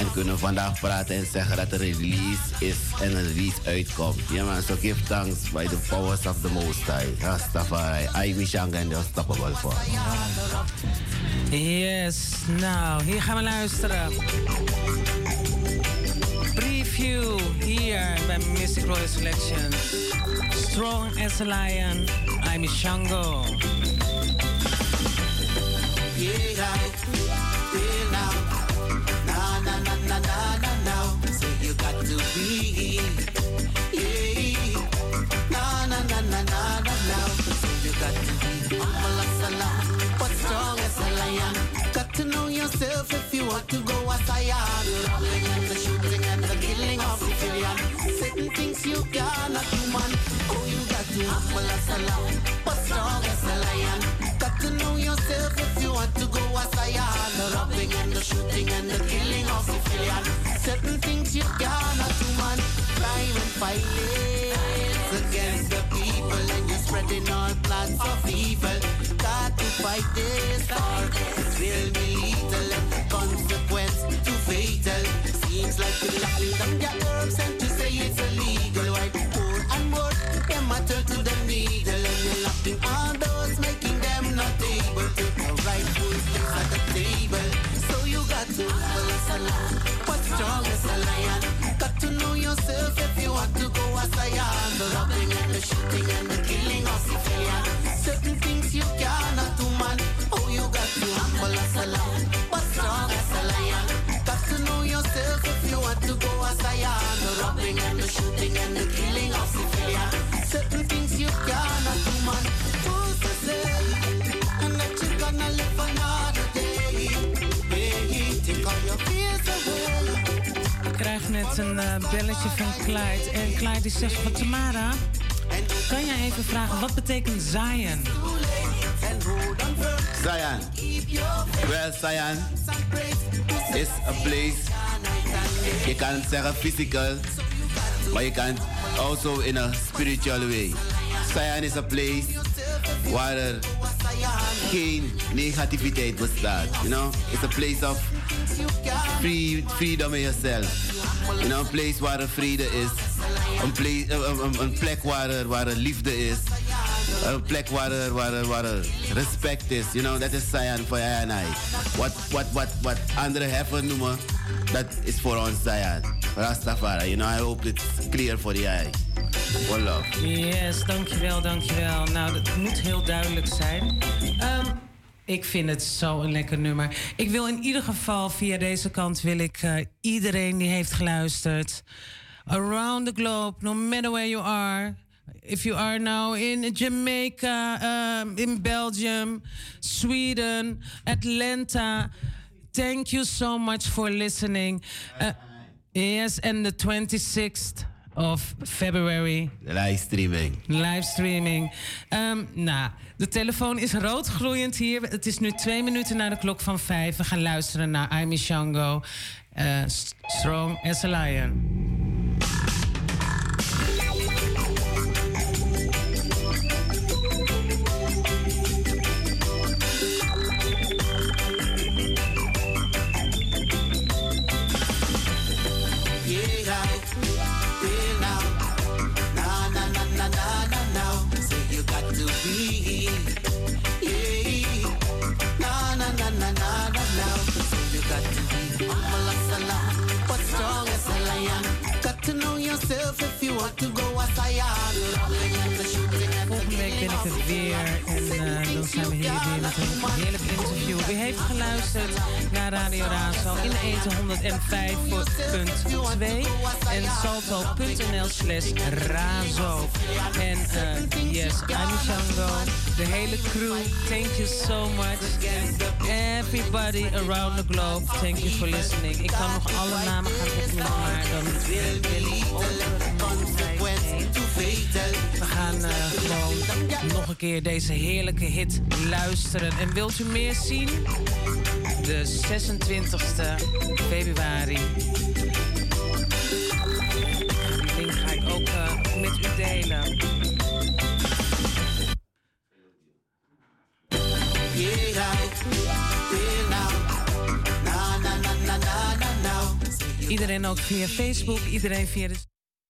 En kunnen we vandaag praten en zeggen dat er een release is en een release uitkomt. Ja man, so give thanks by the powers of the Most High. Rastafari, I Mishanga and the Unstoppable Force. Yes, nou, hier gaan we luisteren. Preview hier bij Mystic Royal Selection. Strong as a lion, I'm Shango. Yeah, yeah, yourself if you want to go as I am. Robbing and the shooting and the killing of civilian. Certain things you cannot do, man. Oh, you got to humble as a lamb, but strong as a lion. Got to know yourself if you want to go as I am. Robbing and the shooting and the killing of civilian. Certain things you cannot do, man. Crime and violence against the people, and you're spreading all plans of evil. Got to fight this war. Will be lethal and the consequence too fatal. Seems like you're locking down your herbs and net een eh, belletje van Clyde. En Clyde die zegt van Tamara, kan jij even vragen wat betekent Zion? Zion. Well, Zion is a place you can zeggen physical, but you can also in a spiritual way. Zion is a place waar er geen negativiteit bestaat. You know, it's a place of free, freedom in yourself. You know, een place waar er vrede is. Een, place, een, een- een plek waar er, waar er liefde is. Een plek waar er, waar er, waar er respect is. You know, dat is Zion voor jij en I. Wat, wat, wat, wat anderen heffen noemen, dat is voor ons Zion. Rastafari, you know, I hope it's clear for the eye. One love. Yes, dankjewel, dankjewel. Nou, dat moet heel duidelijk zijn. Ehm, ik vind het zo een lekker nummer. Ik wil in ieder geval via deze kant wil ik eh, iedereen die heeft geluisterd. Around the globe, no matter where you are. If you are now in Jamaica, um, in Belgium, Sweden, Atlanta. Thank you so much for listening. Uh, yes, and the 26th of February. Livestreaming. Livestreaming. Ehm nou, de telefoon is roodgloeiend hier. Het is nu twee minuten na de klok van vijf. We gaan luisteren naar Aimi Shango. S- Strong as a Lion. To go as I am. U heeft geluisterd naar Radio Razo in de eten 105.2 en salto.nl slash razo. En eh, yes, I'm Shango, de hele crew, thank you so much. Everybody around the globe, thank you for listening. Ik kan nog alle namen gaan opnoemen, maar dan ben ik over we gaan eh, gewoon nog een keer deze heerlijke hit luisteren. En wilt u meer zien? De 26e februari. Die link ga ik ook eh, met u delen. Iedereen ook via Facebook, iedereen via de...